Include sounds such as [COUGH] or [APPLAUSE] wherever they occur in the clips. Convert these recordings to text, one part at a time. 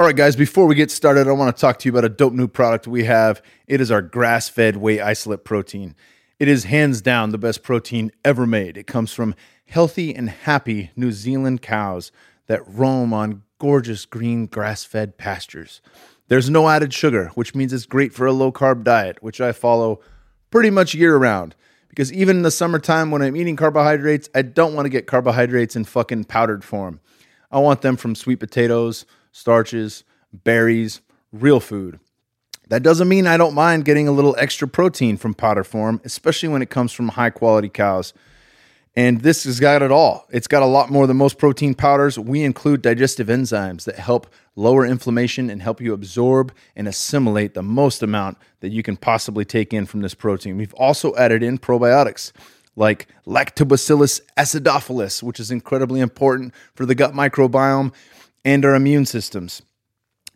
All right, guys, before we get started, I want to talk to you about a dope new product we have. It is our grass fed whey isolate protein. It is hands down the best protein ever made. It comes from healthy and happy New Zealand cows that roam on gorgeous green grass fed pastures. There's no added sugar, which means it's great for a low carb diet, which I follow pretty much year round. Because even in the summertime when I'm eating carbohydrates, I don't want to get carbohydrates in fucking powdered form. I want them from sweet potatoes, starches, berries, real food. That doesn't mean I don't mind getting a little extra protein from powder form, especially when it comes from high quality cows. And this has got it all. It's got a lot more than most protein powders. We include digestive enzymes that help lower inflammation and help you absorb and assimilate the most amount that you can possibly take in from this protein. We've also added in probiotics like Lactobacillus acidophilus, which is incredibly important for the gut microbiome and our immune systems.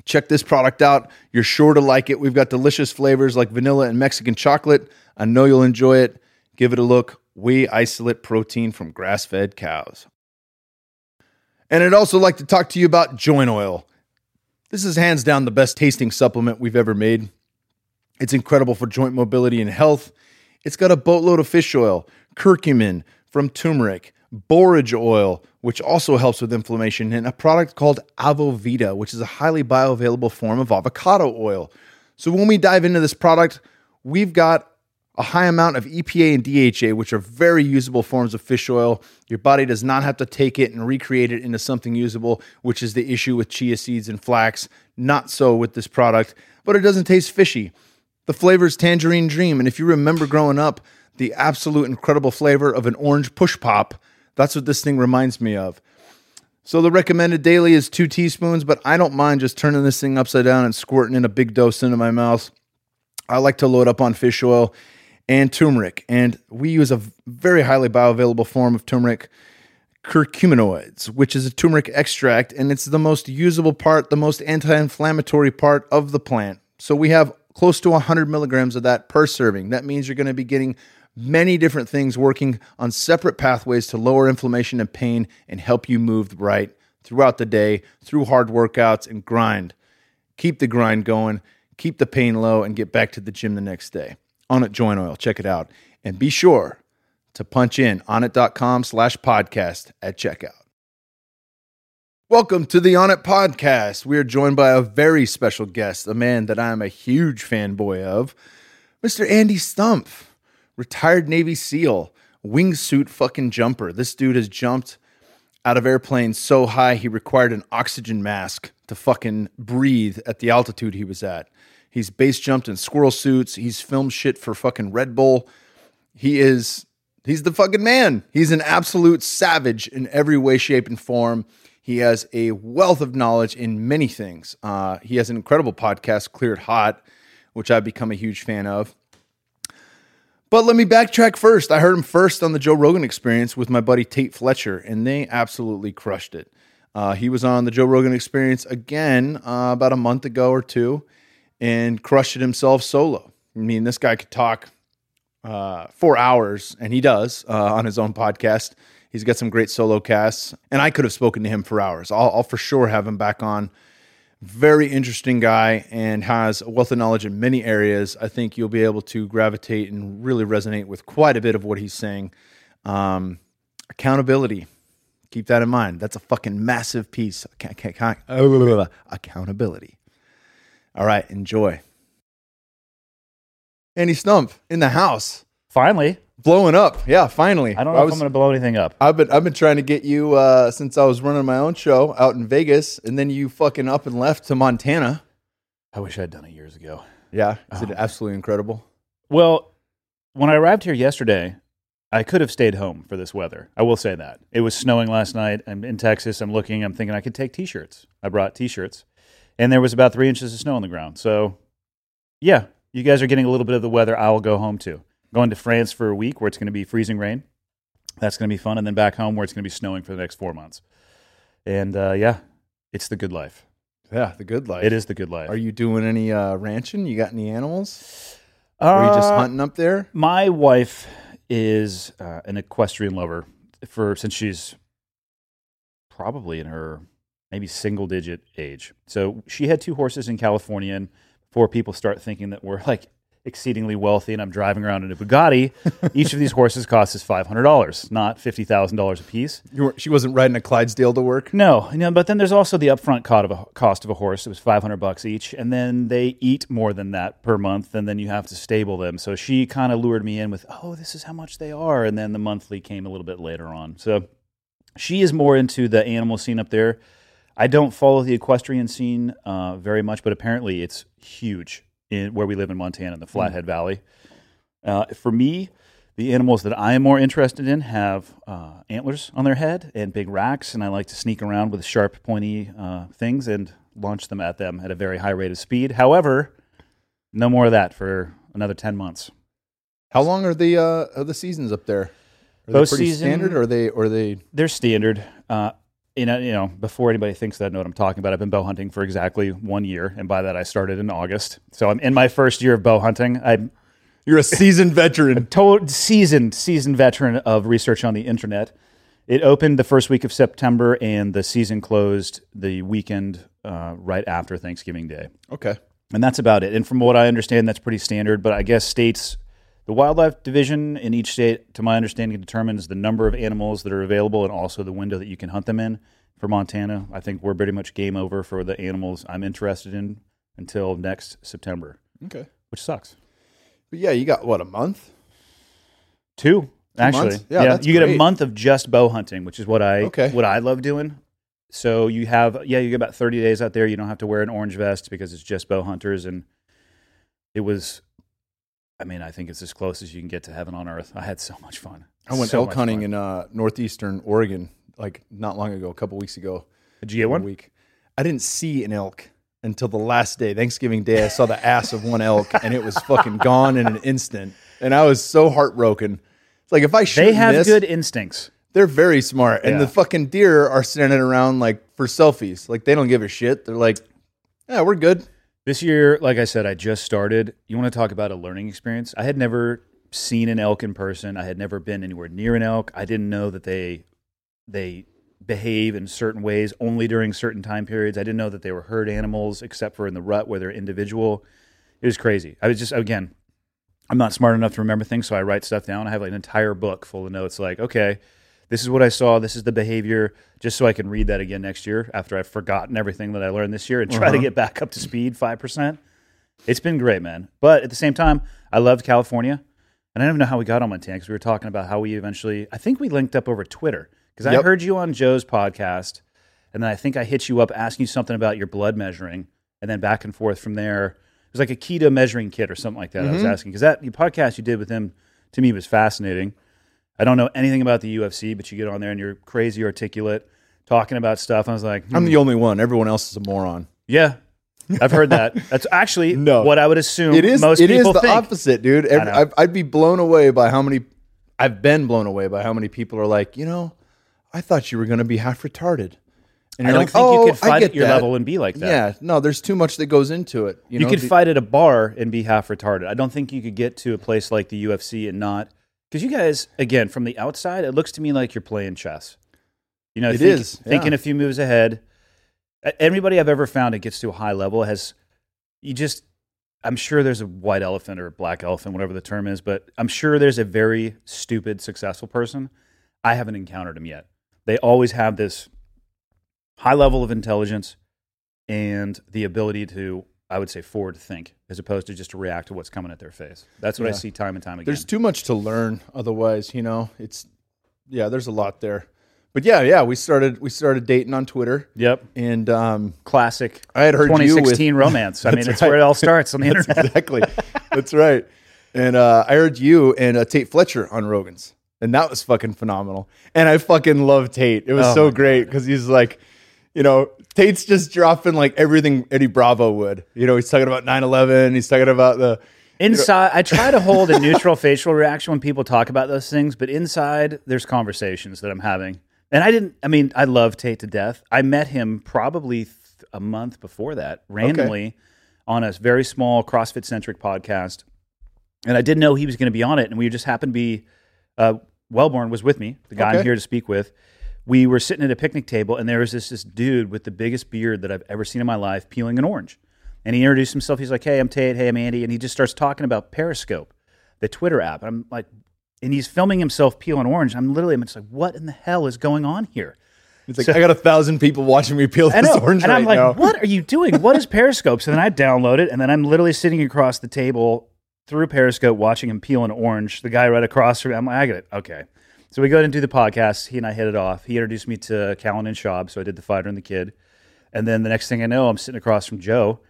Check this product out. You're sure to like it. We've got delicious flavors like vanilla and Mexican chocolate. I know you'll enjoy it. Give it a look. We isolate protein from grass fed cows. And I'd also like to talk to you about joint oil. This is hands down the best tasting supplement we've ever made. It's incredible for joint mobility and health. It's got a boatload of fish oil, curcumin from turmeric, borage oil, which also helps with inflammation, and a product called Avovita, which is a highly bioavailable form of avocado oil. So when we dive into this product, we've got a high amount of EPA and DHA, which are very usable forms of fish oil. Your body does not have to take it and recreate it into something usable, which is the issue with chia seeds and flax. Not so with this product, but it doesn't taste fishy. The flavor is tangerine dream. And if you remember growing up, the absolute incredible flavor of an orange push pop, that's what this thing reminds me of. So the recommended daily is two teaspoons, but I don't mind just turning this thing upside down and squirting in a big dose into my mouth. I like to load up on fish oil and turmeric. And we use a very highly bioavailable form of turmeric, curcuminoids, which is a turmeric extract, and it's the most usable part, the most anti inflammatory part of the plant. So we have close to 100 milligrams of that per serving. That means you're going to be getting many different things working on separate pathways to lower inflammation and pain and help you move right throughout the day, through hard workouts and grind. Keep the grind going, keep the pain low, and get back to the gym the next day. Onnit Joint Oil. Check it out. And be sure to punch in onnit.com slash podcast at checkout. Welcome to the Onnit Podcast. We are joined by a very special guest, a man that I am a huge fanboy of, Mr. Andy Stumpf, retired Navy SEAL, wingsuit fucking jumper. This dude has jumped out of airplanes so high he required an oxygen mask to fucking breathe at the altitude he was at. He's base jumped in squirrel suits. He's filmed shit for fucking Red Bull. He is he's the fucking man. He's an absolute savage in every way, shape, and form. He has a wealth of knowledge in many things. Uh, he has an incredible podcast, Cleared Hot, which I've become a huge fan of. But let me backtrack first. I heard him first on the Joe Rogan experience with my buddy Tait Fletcher, and they absolutely crushed it. Uh, he was on the Joe Rogan experience again uh, about a month ago or two and crushed it himself solo. I mean, this guy could talk uh, for hours, and he does uh, on his own podcast. He's got some great solo casts, and I could have spoken to him for hours. I'll, I'll for sure have him back on. Very interesting guy and has a wealth of knowledge in many areas. I think you'll be able to gravitate and really resonate with quite a bit of what he's saying. Um, accountability. Keep that in mind. That's a fucking massive piece. Accountability. All right, enjoy. Andy Stumpf in the house, Finally, blowing up. Yeah, finally. I don't know if was, I'm going to blow anything up. I've been I've been trying to get you uh, since I was running my own show out in Vegas, and then you fucking up and left to Montana. I wish I'd done it years ago. Yeah, is it Oh. absolutely incredible? Well, when I arrived here yesterday, I could have stayed home for this weather. I will say that. It was snowing last night. I'm in Texas. I'm looking. I'm thinking I could take t-shirts. I brought t-shirts, and there was about three inches of snow on the ground. So, yeah, you guys are getting a little bit of the weather. I will go home too. Going to France for a week where it's going to be freezing rain. That's going to be fun, and then back home where it's going to be snowing for the next four months. And uh, yeah, it's the good life. Yeah, the good life. It is the good life. Are you doing any uh, ranching? You got any animals? Or are you just Uh, hunting up there? My wife is uh, an equestrian lover for since she's probably in her maybe single digit age. So she had two horses in California, and before people start thinking that we're like exceedingly wealthy and I'm driving around in a Bugatti, [LAUGHS] each of these horses costs us five hundred dollars, not fifty thousand dollars a piece. She wasn't riding a Clydesdale to work. No, you know, but then there's also the upfront cost of a, cost of a horse. It was 500 bucks each, and then they eat more than that per month, and then you have to stable them. So she kind of lured me in with, "Oh, this is how much they are," and then the monthly came a little bit later on. So she is more into the animal scene up there. I don't follow the equestrian scene uh, very much, but apparently it's huge in where we live in Montana, in the Flathead Valley. Uh, for me, the animals that I am more interested in have uh, antlers on their head and big racks, and I like to sneak around with sharp, pointy uh, things and launch them at them at a very high rate of speed. However, no more of that for another 10 months. How long are the uh, are the seasons up there? Are Both they pretty season- standard, or are they or are they? They're standard. Uh, you know, you know, before anybody thinks that I know what I'm talking about, I've been bow hunting for exactly one year, and by that I started in August. So I'm in my first year of bow hunting. I'm You're a seasoned veteran. [LAUGHS] total seasoned seasoned veteran of research on the internet. It opened the first week of September, and the season closed the weekend uh, right after Thanksgiving Day. Okay. And that's about it. And from what I understand, that's pretty standard. But I guess states, the wildlife division in each state, to my understanding, determines the number of animals that are available and also the window that you can hunt them in. For Montana, I think we're pretty much game over for the animals I'm interested in until next September, Okay. which sucks. But yeah, you got what a month? Two, actually. months? Yeah, that's you get a month of just bow hunting, which is what I Okay. what I love doing. So you have yeah, you get about thirty days out there. You don't have to wear an orange vest because it's just bow hunters, and it was. I mean, I think it's as close as you can get to heaven on earth. I had so much fun. I went So elk hunting fun. in uh, northeastern Oregon like not long ago, a couple weeks ago. Did you get one? week. I didn't see an elk until the last day, Thanksgiving Day. I saw the ass of one elk, and it was [LAUGHS] fucking gone in an instant. And I was so heartbroken. It's like if I shoot They have this, good instincts. they're very smart, and Yeah. the fucking deer are standing around like for selfies. Like they don't give a shit. They're like, yeah, we're good. This year, like I said, I just started. You want to talk about a learning experience? I had never seen an elk in person. I had never been anywhere near an elk. I didn't know that they they behave in certain ways only during certain time periods. I didn't know that they were herd animals except for in the rut where they're individual. It was crazy. I was just again, I'm not smart enough to remember things, so I write stuff down. I have like an entire book full of notes like, okay, this is what I saw, this is the behavior, just so I can read that again next year after I've forgotten everything that I learned this year and try to uh-huh. get back up to speed 5%. It's been great, man. But at the same time, I loved California. And I don't even know how we got on Montana because we were talking about how we eventually, I think we linked up over Twitter because I heard you on Joe's podcast. And then I think I hit you up asking you something about your blood measuring. And then back and forth from there. It was like a keto measuring kit or something like that. I was mm-hmm. asking because that podcast you did with him to me was fascinating. I don't know anything about the UFC, but you get on there and you're crazy articulate, talking about stuff. I was like, I'm hmm, the only one. Everyone else is a moron. yeah, I've heard that. [LAUGHS] That's actually No. what I would assume It is. most It people It is the think. opposite, dude. Every, know. I'd, be blown away by how many. I've been blown away by how many people are like, you know, I thought you were going to be half retarded. And you're don't like, think oh, you could fight at your that. level and be like that. Yeah, no, there's too much that goes into it. You, You know, could the- fight at a bar and be half retarded. I don't think you could get to a place like the UFC and not because you guys, again, from the outside, it looks to me like you're playing chess. You know, It think- is, thinking a few moves ahead. Everybody I've ever found that gets to a high level has you just. I'm sure there's a white elephant or a black elephant, whatever the term is, but I'm sure there's a very stupid, successful person. I haven't encountered them yet. They always have this high level of intelligence and the ability to, I would say, forward to think as opposed to just to react to what's coming at their face. That's what I see time and time again. There's too much to learn. Otherwise, you know, it's yeah. There's a lot there. But yeah, yeah. We started we started dating on Twitter, yep. and um, Classic I had heard you with 2016 romance. I [LAUGHS] mean, That's it's right. where it all starts on the That's internet. exactly. That's right. And uh, I heard you and uh, Tait Fletcher on Rogan's, and that was fucking phenomenal. And I fucking love Tait. It was Oh so great because he's like, you know, Tait's just dropping like everything Eddie Bravo would. You know, he's talking about 9/11. He's talking about the Inside, I try to hold a neutral [LAUGHS] facial reaction when people talk about those things, but inside, there's conversations that I'm having. And I didn't, I mean, I love Tate to death. I met him probably th- a month before that, randomly on a very small CrossFit centric podcast. And I didn't know he was going to be on it. And we just happened to be, uh, Wellborn was with me, the guy I'm here to speak with. We were sitting at a picnic table, and there was this this dude with the biggest beard that I've ever seen in my life, peeling an orange. And he introduced himself. He's like, "Hey, I'm Tait. Hey, I'm Andy." And he just starts talking about Periscope, the Twitter app. And I'm like, and he's filming himself peel an orange. I'm literally, I'm just like, what in the hell is going on here? It's like I got a thousand people watching me peel this know. orange and right I'm like, now. what are you doing? What is [LAUGHS] Periscope? So then I download it, and then I'm literally sitting across the table through Periscope watching him peel an orange. The guy right across from me, I'm like, I get it. Okay. So we go ahead and do the podcast. He and I hit it off. He introduced me to Callen and Schaub, so I did the fighter and the kid. And then the next thing I know, I'm sitting across from Joe.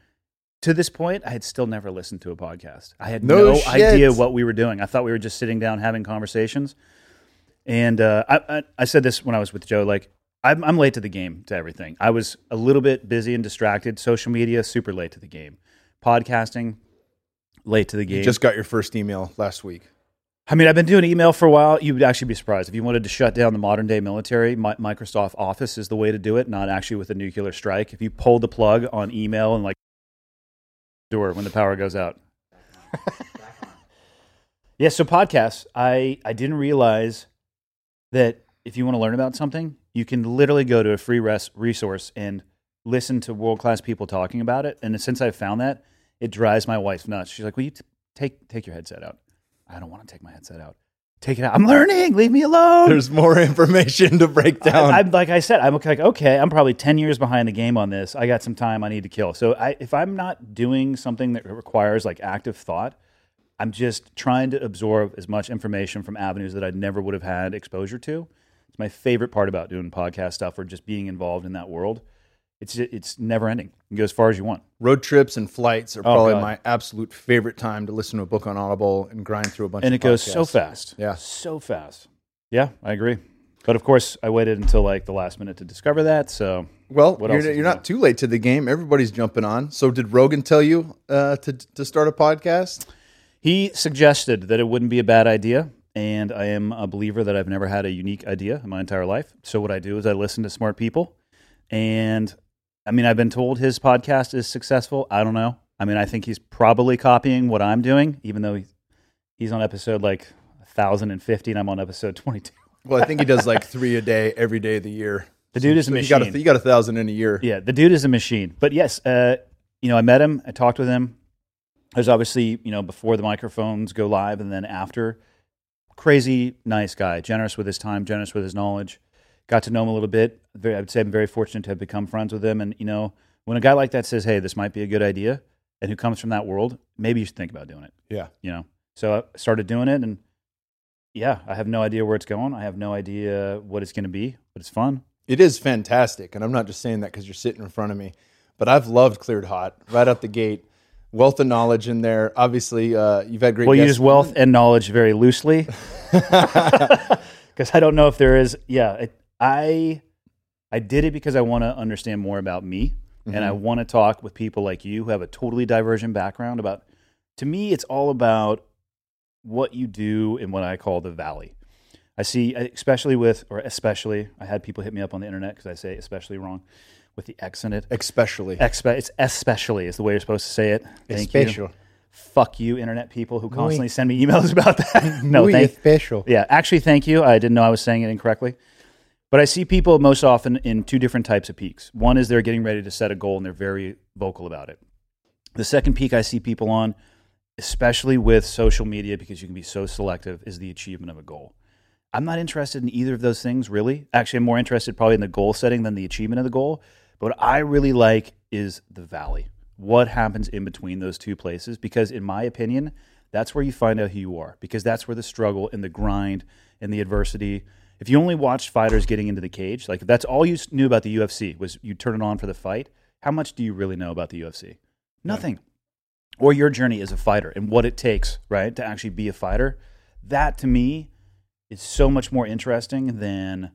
To this point, I had still never listened to a podcast. I had No no, idea what we were doing. I thought we were just sitting down having conversations. And uh, I, I, I said this when I was with Joe, like, I'm, I'm late to the game to everything. I was a little bit busy and distracted. Social media, super late to the game. Podcasting, late to the game. You just got your first email last week. I mean, I've been doing email for a while. You would actually be surprised if you wanted to shut down the modern day military. Mi- Microsoft Office is the way to do it, not actually with a nuclear strike. If you pull the plug on email and like door when the power goes out. [LAUGHS] yeah, so podcasts. I I didn't realize that if you want to learn about something, you can literally go to a free res- resource and listen to world class people talking about it. And since I've found that, it drives my wife nuts. She's like, "Will you t- take take your headset out?" I don't want to take my headset out. Take it out. I'm learning. Leave me alone. There's more information to break down. I, am like I said, I'm like okay. I'm probably ten years behind the game on this. I got some time I need to kill. So I, if I'm not doing something that requires like active thought, I'm just trying to absorb as much information from avenues that I never would have had exposure to. It's my favorite part about doing podcast stuff or just being involved in that world. It's it's never ending. You can go as far as you want. Road trips and flights are probably Oh, God. my absolute favorite time to listen to a book on Audible and grind through a bunch and it goes so fast. Yeah. so fast. Yeah, I agree. But of course, I waited until like the last minute to discover that. So Well, What you're, you're not too late to the game. Everybody's jumping on. So, did Rogan tell you uh, to to start a podcast? He suggested that it wouldn't be a bad idea, and I am a believer that I've never had a unique idea in my entire life. So what I do is I listen to smart people, and I mean I've been told his podcast is successful. I don't know. I mean I think he's probably copying what I'm doing, even though he's, he's on episode like thousand and fifty, and I'm on episode twenty two. Well, I think he does like [LAUGHS] three a day, every day of the year. The dude is a So you got machine. a, you got a thousand in a year. Yeah, the dude is a machine. But yes, uh, you know, I met him, I talked with him. There's obviously, you know, before the microphones go live and then after. Crazy nice guy, generous with his time, generous with his knowledge. Got to know him a little bit. Very, I would say I'm very fortunate to have become friends with him. And, you know, when a guy like that says, hey, this might be a good idea, and who comes from that world, maybe you should think about doing it, Yeah. you know? So I started doing it, and yeah, I have no idea where it's going. I have no idea what it's going to be, but it's fun. It is fantastic, and I'm not just saying that because you're sitting in front of me, but I've loved Cleared Hot right out the gate. Wealth of knowledge in there. Obviously, uh, you've had great. We'll guests. use wealth and knowledge very loosely [LAUGHS] [LAUGHS] because I don't know if there is. Yeah, it, I I did it because I want to understand more about me, and I mm-hmm. want to talk with people like you who have a totally divergent background. About to me, it's all about what you do in what I call the valley. I see, especially with, or especially, I had people hit me up on the internet because I say especially wrong with the X in it. especially. Expe- it's especially is the way you're supposed to say it. Thank you fuck you, internet people who constantly send me emails [LAUGHS] about that. no, Muy thank. especial. Yeah, actually, thank you. I didn't know I was saying it incorrectly. But I see people most often in two different types of peaks. One is they're getting ready to set a goal and they're very vocal about it. The second peak I see people on, especially with social media, because you can be so selective, is the achievement of a goal. I'm not interested in either of those things, really. Actually, I'm more interested probably in the goal setting than the achievement of the goal. But what I really like is the valley. What happens in between those two places? Because, in my opinion, that's where you find out who you are, because that's where the struggle and the grind and the adversity. If you only watched fighters getting into the cage, like if that's all you knew about the UFC was you turn it on for the fight, how much do you really know about the UFC? Nothing. Or your journey as a fighter and what it takes, right, to actually be a fighter. That to me is so much more interesting than,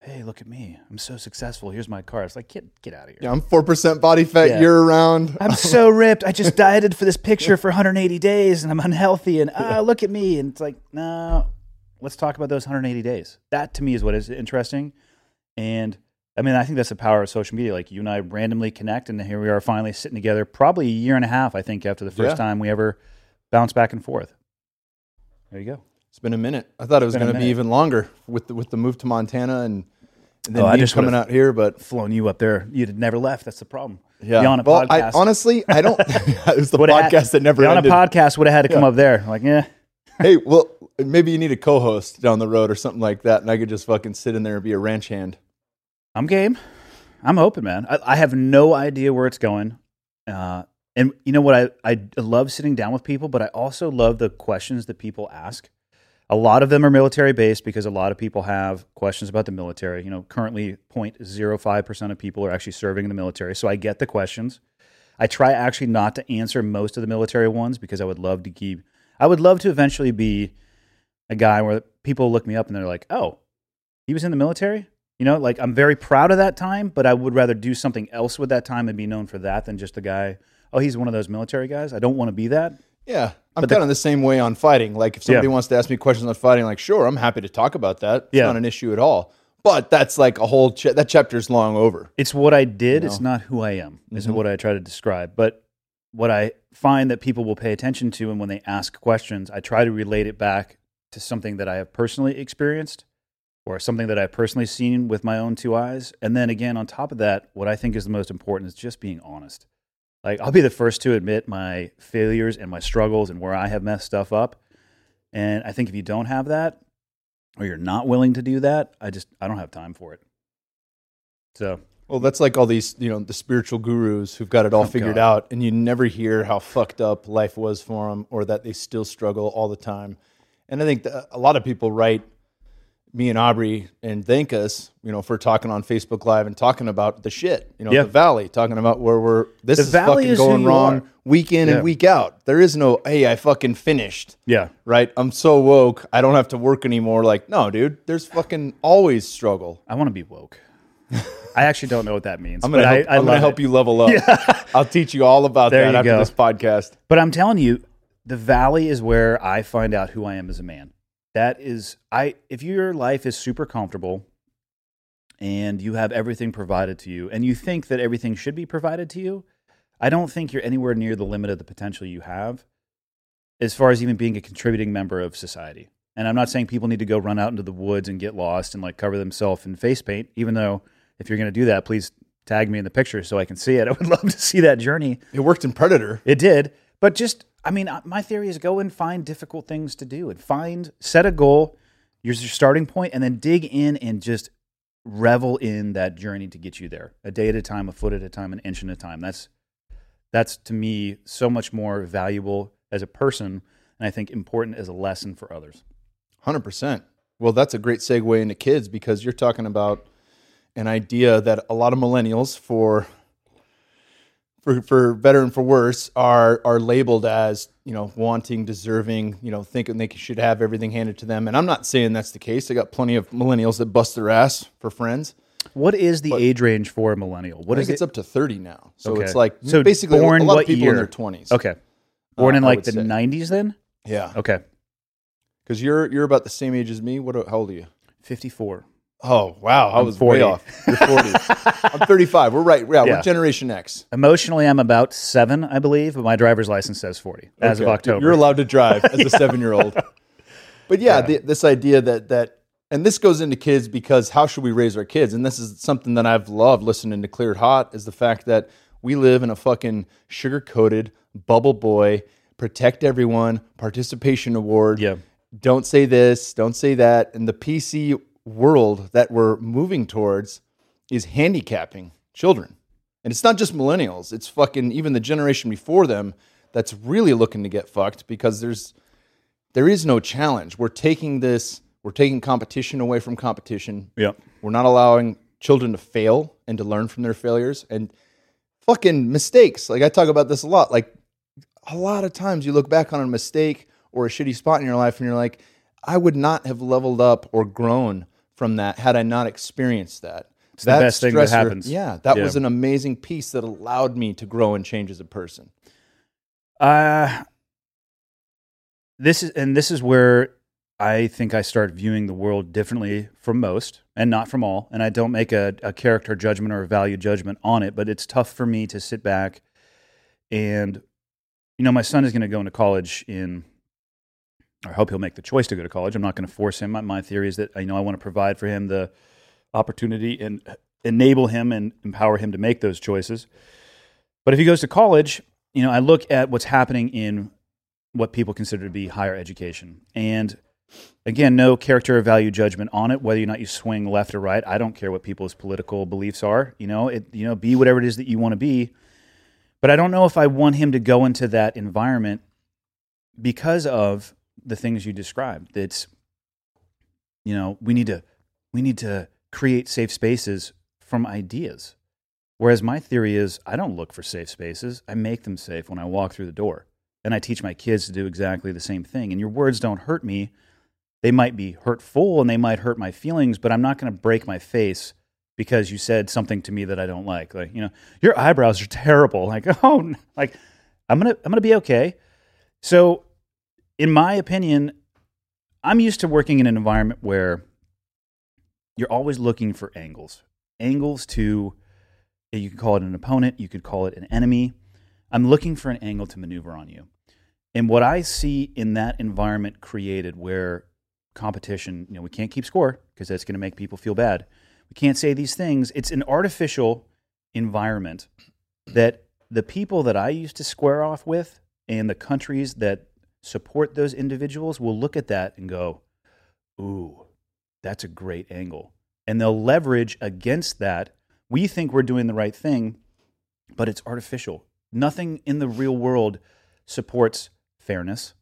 hey, look at me. I'm so successful. Here's my car. It's like, get, get out of here. Yeah, I'm four percent body fat Yeah. year round. I'm so [LAUGHS] ripped. I just [LAUGHS] dieted for this picture for 180 days and I'm unhealthy. And ah, look at me. And it's like, no, let's talk about those 180 days. That to me is what is interesting. And I mean, I think that's the power of social media. Like you and I randomly connect, and here we are finally sitting together, probably a year and a half, I think, after the first Yeah. time we ever bounced back and forth. There you go. It's been a minute. I thought it was going to be even longer with the, with the move to Montana and and then Oh, I just coming out here. But Flown you up there. You'd have never left. That's the problem. yeah, Be on a well, I, podcast. honestly, I don't. [LAUGHS] [LAUGHS] it was the podcast had- that never Be on a podcast would have had to come Yeah. up there. Like, yeah. Hey, well, maybe you need a co-host down the road or something like that, and I could just fucking sit in there and be a ranch hand. I'm game. I'm open, man. I, I have no idea where it's going. Uh, and you know what? I, I love sitting down with people, but I also love the questions that people ask. A lot of them are military based because a lot of people have questions about the military. You know, currently 0.05% of people are actually serving in the military. So I get the questions. I try actually not to answer most of the military ones because I would love to keep, I would love to eventually be a guy where people look me up and they're like, oh, he was in the military? You know, like I'm very proud of that time, but I would rather do something else with that time and be known for that than just a guy. Oh, he's one of those military guys. I don't want to be that. Yeah, I'm But kind of the same way on fighting. Like if somebody Yeah. wants to ask me questions on fighting, like sure, I'm happy to talk about that. It's Yeah. not an issue at all. But that's like a whole cha- that chapter's long over. It's what I did. You It's not who I am. Is Mhm. what I try to describe. But what I find that people will pay attention to, and when they ask questions, I try to relate it back to something that I have personally experienced, or something that I've personally seen with my own two eyes. And then again, on top of that, what I think is the most important is just being honest. Like I'll be the first to admit my failures and my struggles and where I have messed stuff up. And I think if you don't have that, or you're not willing to do that, I just I don't have time for it. So Well, that's like all these, you know, the spiritual gurus who've got it all Oh, figured God. out, and you never hear how fucked up life was for them, or that they still struggle all the time. And I think a lot of people write me and Aubrey and thank us, you know, for talking on Facebook Live and talking about the shit, you know, Yeah. the valley, talking about where we're this The is valley fucking is going wrong are. week in Yeah. and week out. There is no, hey, I fucking finished. yeah, Right? I'm so woke. I don't have to work anymore. Like, no, dude. There's fucking always struggle. I want to be woke. [LAUGHS] I actually don't know what that means. I'm gonna but help, I, I I'm gonna help you level up. [LAUGHS] I'll teach you all about There that after go. this podcast. But I'm telling you, the valley is where I find out who I am as a man. That is, I. If your life is super comfortable, and you have everything provided to you, and you think that everything should be provided to you, I don't think you're anywhere near the limit of the potential you have, as far as even being a contributing member of society. And I'm not saying people need to go run out into the woods and get lost and like cover themselves in face paint. Even though, if you're going to do that, please tag me in the picture so I can see it. [LAUGHS] I would love to see that journey. It worked in Predator. It did, but just I mean, uh, my theory is go and find difficult things to do and find set a goal. use your starting point, and then dig in and just revel in that journey to get you there, a day at a time, a foot at a time, an inch at a time. That's that's to me so much more valuable as a person, and I think important as a lesson for others. Hundred percent. Well, that's a great segue into kids because you're talking about an idea that a lot of millennials, for for for better and for worse, are are labeled as you know wanting, deserving, you know, thinking they should have everything handed to them. And I'm not saying that's the case. I got plenty of millennials that bust their ass for friends. What is the But- age range for a millennial? What I is think it's it? up to 30 now. So Okay. it's like So basically born a lot what of people year? in their 20s. Okay, born Uh, in I like would the say. '90s, then. Yeah. Okay, Because you're you're about the same age as me. What? How old are you? 54. Oh wow, I I'm was 40. way off. [LAUGHS] You're 40. I'm 35. We're right. Yeah, Yeah. we're Generation X. Emotionally, I'm about seven, I believe, but my driver's license says 40 as of October. You're allowed to drive as a [LAUGHS] seven year old. But yeah, The, this idea that that and this goes into kids because how should we raise our kids? And this is something that I've loved listening to Cleared Hot is the fact that we live in a fucking sugar coated bubble boy, protect everyone, participation award. Yeah. Don't say this, don't say that. And the PC world that we're moving towards is handicapping children. And it's not just millennials, it's fucking even the generation before them that's really looking to get fucked because there's there is no challenge. We're taking this, we're taking competition away from competition. Yeah. We're not allowing children to fail and to learn from their failures and fucking mistakes. Like I talk about this a lot. Like a lot of times you look back on a mistake or a shitty spot in your life and you're like, I would not have leveled up or grown from that had I not experienced that. It's the best thing that happens. Yeah, that Yeah. was an amazing piece that allowed me to grow and change as a person. Uh, this is, and this is where I think I start viewing the world differently from most and not from all. And I don't make a, a character judgment or a value judgment on it, but it's tough for me to sit back and, you know, my son is going to go into college in, I hope he'll make the choice to go to college. I'm not going to force him. My, my theory is that, you know, I want to provide for him the opportunity and enable him and empower him to make those choices. But if he goes to college, you know, I look at what's happening in what people consider to be higher education. And again, no character or value judgment on it, whether or not you swing left or right. I don't care what people's political beliefs are. You know, it, you know, be whatever it is that you want to be. But I don't know if I want him to go into that environment because of the things you described. That's, you know, we need to we need to create safe spaces from ideas. Whereas my theory is I don't look for safe spaces. I make them safe when I walk through the door. And I teach my kids to do exactly the same thing. And your words don't hurt me. They might be hurtful and they might hurt my feelings, but I'm not going to break my face because you said something to me that I don't like. Like, you know, your eyebrows are [LAUGHS] terrible. Like, oh, like I'm going to I'm going to be okay. So, in my opinion, I'm used to working in an environment where you're always looking for angles. Angles to you could call it an opponent, you could call it an enemy. I'm looking for an angle to maneuver on you. And what I see in that environment created where competition, you know, we can't keep score because that's going to make people feel bad. We can't say these things. It's an artificial environment that the people that I used to square off with and the countries that support those individuals will look at that and go, ooh, that's a great angle. And they'll leverage against that. We think we're doing the right thing, but it's artificial. Nothing in the real world supports fairness,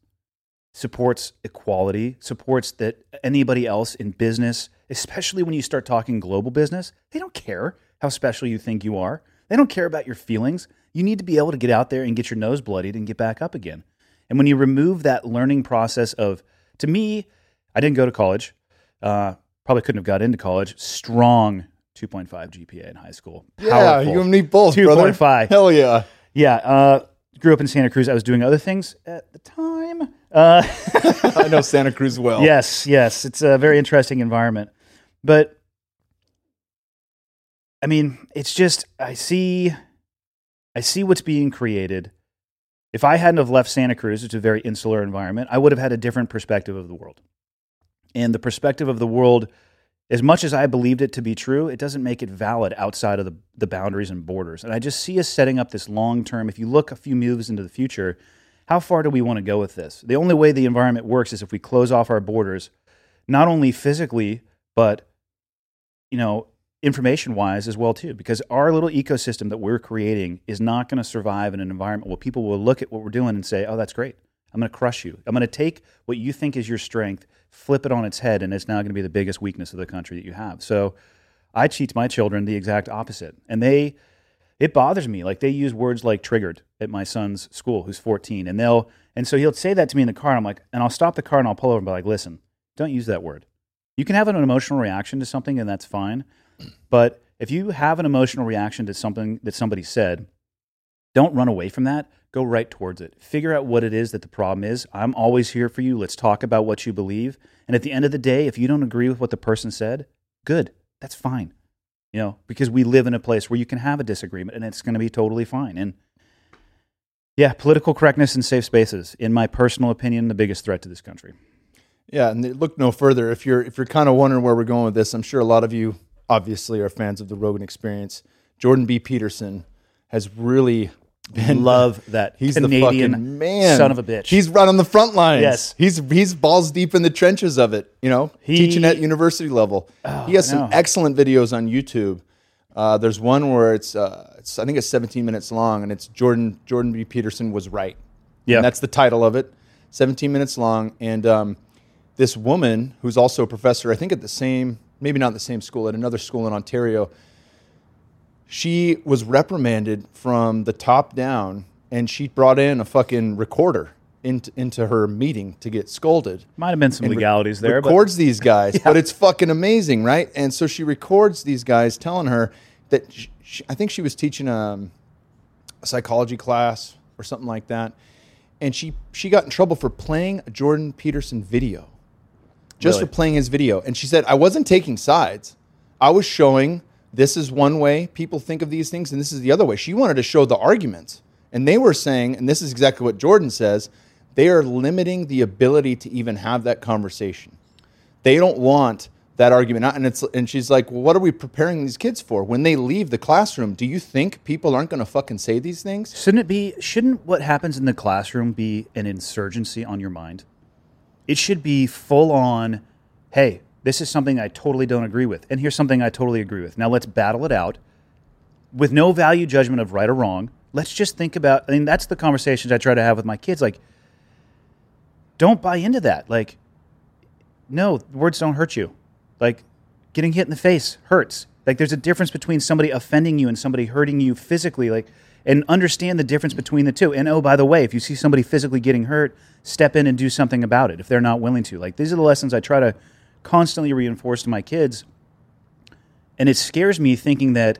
supports equality, supports that anybody else in business, especially when you start talking global business, they don't care how special you think you are. They don't care about your feelings. You need to be able to get out there and get your nose bloodied and get back up again. And when you remove that learning process of, to me, I didn't go to college, uh, probably couldn't have got into college. Strong 2.5 GPA in high school. Yeah, you and me both, brother. 2.5. Hell yeah. Yeah, uh, grew up in Santa Cruz. I was doing other things at the time. Uh, [LAUGHS] I know Santa Cruz well. yes, yes, it's a very interesting environment, but I mean, it's just I see, I see what's being created. If I hadn't have left Santa Cruz, it's a very insular environment, I would have had a different perspective of the world. And the perspective of the world, as much as I believed it to be true, it doesn't make it valid outside of the, the boundaries and borders. And I just see us setting up this long term. If you look a few moves into the future, how far do we want to go with this? The only way the environment works is if we close off our borders, not only physically, but you know, information wise as well too because our little ecosystem that we're creating is not going to survive in an environment where people will look at what we're doing and say oh that's great. I'm going to crush you. I'm going to take what you think is your strength flip it on its head and it's now going to be the biggest weakness of the country that you have. So i teach my children the exact opposite and they it bothers me. Like they use words like triggered at my son's school who's 14 and they'll and so he'll say that to me in the car and i'm like and i'll stop the car and i'll pull over and be like listen don't use that word. You can have an emotional reaction to something and that's fine but if you have an emotional reaction to something that somebody said, don't run away from that. Go right towards it. Figure out what it is that the problem is. I'm always here for you. Let's talk about what you believe. And at the end of the day, if you don't agree with what the person said, good. That's fine. You know, because we live in a place where you can have a disagreement and it's going to be totally fine. And yeah, political correctness and safe spaces, in my personal opinion, the biggest threat to this country. Yeah, and look no further. If you're if you're kind of wondering where we're going with this, I'm sure a lot of you obviously are fans of the Rogan Experience. Jordan B. Peterson has really been [LAUGHS] Love that [LAUGHS] He's Canadian the fucking man, son of a bitch. He's right on the front lines. Yes. he's he's balls deep in the trenches of it. You know, He- teaching at university level. he has some excellent videos on YouTube. Uh, there's one where it's, uh, it's I think it's 17 minutes long, and it's Jordan Jordan B. Peterson was right. Yeah. and that's the title of it. 17 minutes long, and um, this woman who's also a professor, I think at the same, maybe not the same school, at another school in Ontario. She was reprimanded from the top down, and she brought in a fucking recorder into, into her meeting to get scolded Might have been some and re- legalities there, but records these guys, [LAUGHS] but it's fucking amazing, right? And so she records these guys telling her that sh she, I think she was teaching um, a psychology class or something like that, and she she got in trouble for playing a Jordan Peterson video, just Really? for playing his video. And she said, "I wasn't taking sides. I was showing this is one way people think of these things, and this is the other way." She wanted to show the arguments, and they were saying, and this is exactly what Jordan says. They are limiting the ability to even have that conversation. They don't want that argument. And it's and she's like, well, what are we preparing these kids for when they leave the classroom? Do you think people aren't going to fucking say these things? Shouldn't it be? Shouldn't what happens in the classroom be an insurgency on your mind? It should be full on. Hey, this is something I totally don't agree with, and here's something I totally agree with. Now let's battle it out with no value judgment of right or wrong. Let's just think about. I mean, that's the conversations I try to have with my kids. Like, don't buy into that. Like, no, words don't hurt you. Like, getting hit in the face hurts. Like, there's a difference between somebody offending you and somebody hurting you physically. Like, and understand the difference between the two. And oh, by the way, if you see somebody physically getting hurt, step in and do something about it if they're not willing to. Like, these are the lessons I try to constantly reinforce to my kids. And it scares me thinking that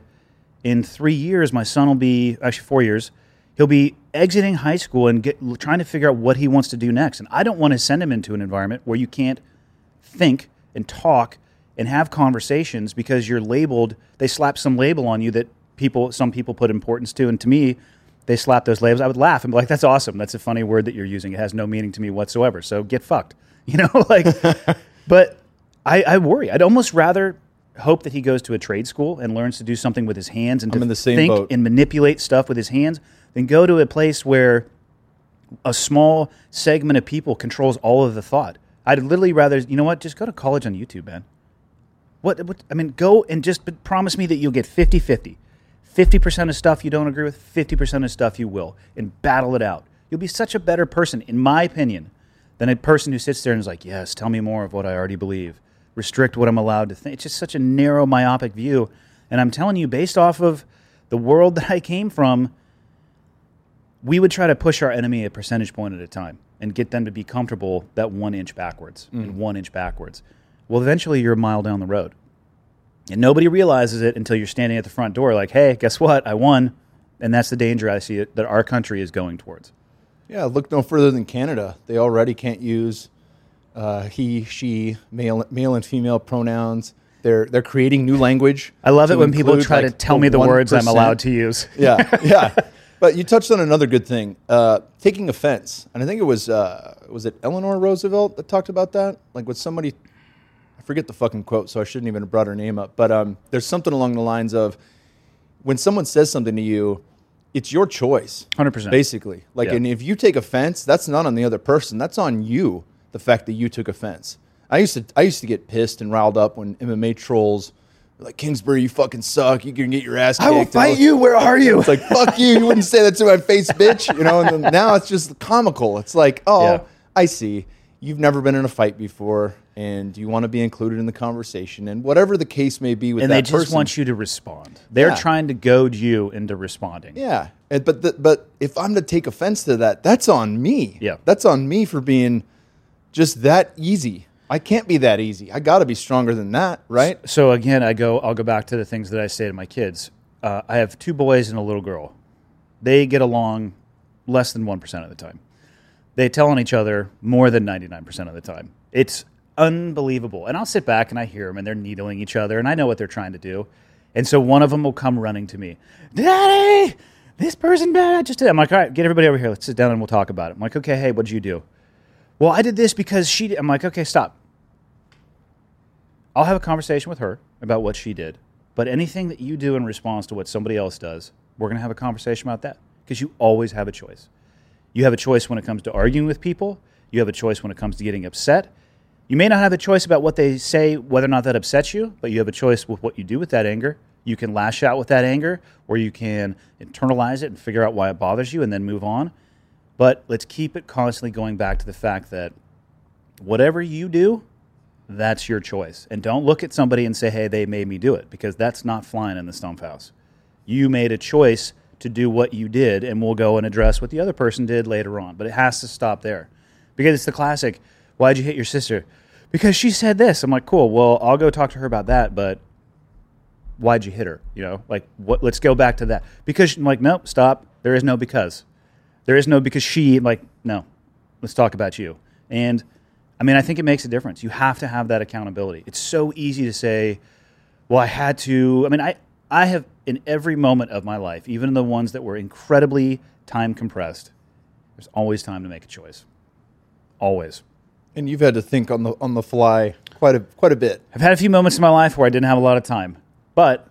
in three years, my son will be actually four years. He'll be exiting high school and get, trying to figure out what he wants to do next. And I don't want to send him into an environment where you can't think and talk and have conversations because you're labeled. They slap some label on you that people, some people put importance to, and to me, they slap those labels. I would laugh and be like, "That's awesome. That's a funny word that you're using. It has no meaning to me whatsoever. So get fucked." [LAUGHS] You know, like. [LAUGHS] but I, I worry. I'd almost rather hope that he goes to a trade school and learns to do something with his hands and to in the same think boat. and manipulate stuff with his hands than go to a place where a small segment of people controls all of the thought. I'd literally rather, you know what, just go to college on YouTube, man. What, what I mean, go and just promise me that you'll get 50 50. 50% of stuff you don't agree with, 50% of stuff you will, and battle it out. You'll be such a better person, in my opinion, than a person who sits there and is like, yes, tell me more of what I already believe. Restrict what I'm allowed to think. It's just such a narrow, myopic view. And I'm telling you, based off of the world [LAUGHS] that I came from, we would try to push our enemy a percentage point at a time and get them to be comfortable that one inch backwards and mm. one inch backwards. Well, eventually you're a mile down the road. And nobody realizes it until you're standing at the front door, like, hey, guess what? I won. And that's the danger I see it, that our country is going towards. Yeah, look no further than Canada. They already can't use uh, he, she, male, male and female pronouns. They're they're creating new language. I love it when people try to tell me the words I'm allowed to use. [LAUGHS] Yeah, yeah. [LAUGHS] But you touched on another good thing, uh, taking offense, and I think it was uh, was it Eleanor Roosevelt that talked about that, like with somebody. I forget the fucking quote, so I shouldn't even have brought her name up. But um, there's something along the lines of when someone says something to you, it's your choice. 100%. Basically. Like, Yeah. and if you take offense, that's not on the other person. That's on you, the fact that you took offense. I used to I used to get pissed and riled up when MMA trolls like Kingsbury, you fucking suck. You can get your ass kicked. I will And fight was- you. Where are you? It's like fuck you. You wouldn't say that to my face, bitch. You know. And then now it's just comical. It's like, oh, Yeah. I see. You've never been in a fight before, and you want to be included in the conversation, and whatever the case may be with and that they just person. want you to respond. They're Yeah. trying to goad you into responding. Yeah, and, but the, but if I'm to take offense to that, that's on me. Yeah. that's on me for being just that easy. I can't be that easy. I got to be stronger than that, right? So again, I go. I'll go back to the things that I say to my kids. Uh, I have two boys and a little girl. They get along less than one percent of the time. They tell on each other more than ninety nine percent of the time. It's unbelievable. And I'll sit back and I hear them, and they're needling each other, and I know what they're trying to do. And so one of them will come running to me, Daddy, this person bad. I Just did. I'm like, all right, get everybody over here. Let's sit down and we'll talk about it. I'm like, okay, hey, what'd you do? Well, I did this because she. Did. I'm like, okay, stop. I'll have a conversation with her about what she did. But anything that you do in response to what somebody else does, we're going to have a conversation about that because you always have a choice. You have a choice when it comes to arguing with people, you have a choice when it comes to getting upset. You may not have a choice about what they say, whether or not that upsets you, but you have a choice with what you do with that anger. You can lash out with that anger, or you can internalize it and figure out why it bothers you and then move on. But let's keep it constantly going back to the fact that whatever you do, that's your choice. And don't look at somebody and say, hey, they made me do it, because that's not flying in the stump house. You made a choice to do what you did, and we'll go and address what the other person did later on. But it has to stop there. Because it's the classic, why'd you hit your sister? Because she said this. I'm like, cool, well, I'll go talk to her about that, but why'd you hit her? You know, like, what, let's go back to that. Because, I'm like, nope, stop. There is no because. There is no because she, like, no, let's talk about you. And I mean, I think it makes a difference. You have to have that accountability. It's so easy to say, well, I had to. I mean, I, I have in every moment of my life, even in the ones that were incredibly time compressed, there's always time to make a choice. Always. And you've had to think on the on the fly quite a quite a bit. I've had a few moments in my life where I didn't have a lot of time, but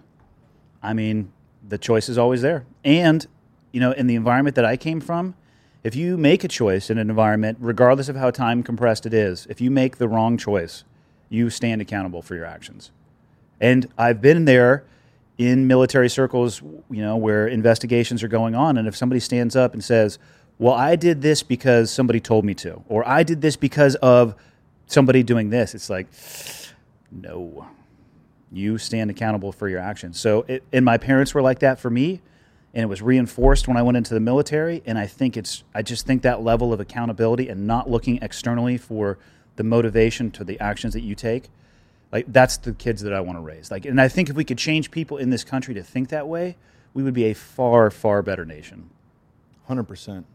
I mean, the choice is always there. And you know, in the environment that I came from, if you make a choice in an environment, regardless of how time compressed it is, if you make the wrong choice, you stand accountable for your actions. And I've been there in military circles, you know, where investigations are going on, and if somebody stands up and says, "Well, I did this because somebody told me to," or "I did this because of somebody doing this," it's like, no, you stand accountable for your actions. So, it, and my parents were like that for me, and it was reinforced when I went into the military. And I think it's, I just think that level of accountability and not looking externally for the motivation to the actions that you take like that's the kids that I want to raise. Like, and I think if we could change people in this country to think that way, we would be a far, far better nation. Hundred percent.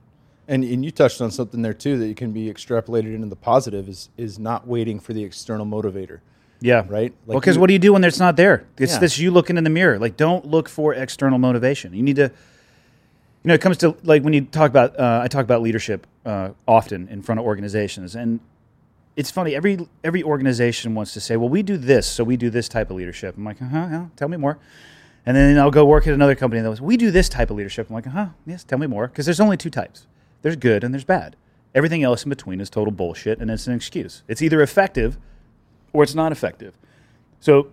And and you touched on something there too that can be extrapolated into the positive is is not waiting for the external motivator. Yeah. Right. Like well, because what do you do when it's not there? It's Yeah. this you looking in the mirror. Like, don't look for external motivation. You need to. You know, it comes to like when you talk about. Uh, I talk about leadership uh, often in front of organizations, and it's funny. Every every organization wants to say, "Well, we do this, so we do this type of leadership." I'm like, "Uh huh, yeah, tell me more." And then I'll go work at another company that goes, "We do this type of leadership." I'm like, "Uh huh, yes, tell me more." Because there's only two types. There's good and there's bad. Everything else in between is total bullshit, and it's an excuse. It's either effective or it's not effective. So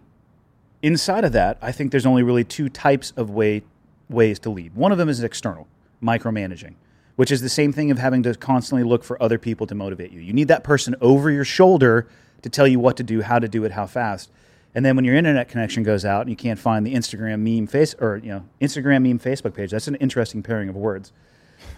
inside of that, I think there's only really two types of way ways to lead. One of them is external, micromanaging, which is the same thing of having to constantly look for other people to motivate you. You need that person over your shoulder to tell you what to do, how to do it, how fast. And then when your internet connection goes out and you can't find the Instagram meme face or you know Instagram meme Facebook page, that's an interesting pairing of words.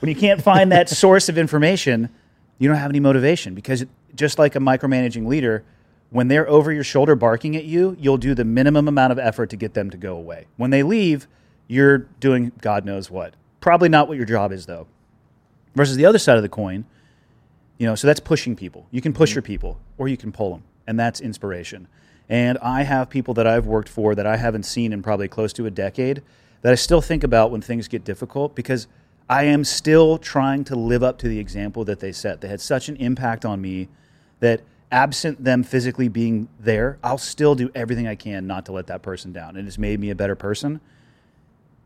When you can't find that [LAUGHS] source of information, you don't have any motivation because just like a micromanaging leader, when they're over your shoulder barking at you, you'll do the minimum amount of effort to get them to go away. When they leave, you're doing God knows what. Probably not what your job is though. Versus the other side of the coin, you know, so that's pushing people. You can push mm-hmm. your people or you can pull them, and that's inspiration. And I have people that I've worked for that I haven't seen in probably close to a decade that I still think about when things get difficult because I am still trying to live up to the example that they set. They had such an impact on me that absent them physically being there, I'll still do everything I can not to let that person down. And it's made me a better person.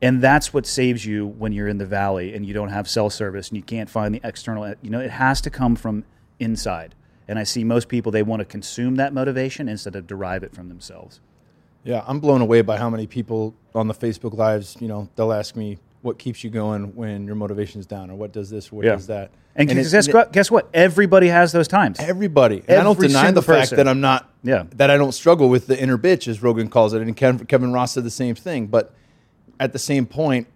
And that's what saves you when you're in the valley and you don't have cell service and you can't find the external. You know, it has to come from inside. And I see most people, they want to consume that motivation instead of derive it from themselves. Yeah, I'm blown away by how many people on the Facebook lives, you know, they'll ask me what keeps you going when your motivation's down or what does this or what Yeah. does that. And, it- guess, it- guess what? Everybody has those times. everybody. And I don't deny the fact person. that I'm not Yeah. that I don't struggle with the inner bitch as Rogan calls it and Kevin Ross said the same thing, but at the same point,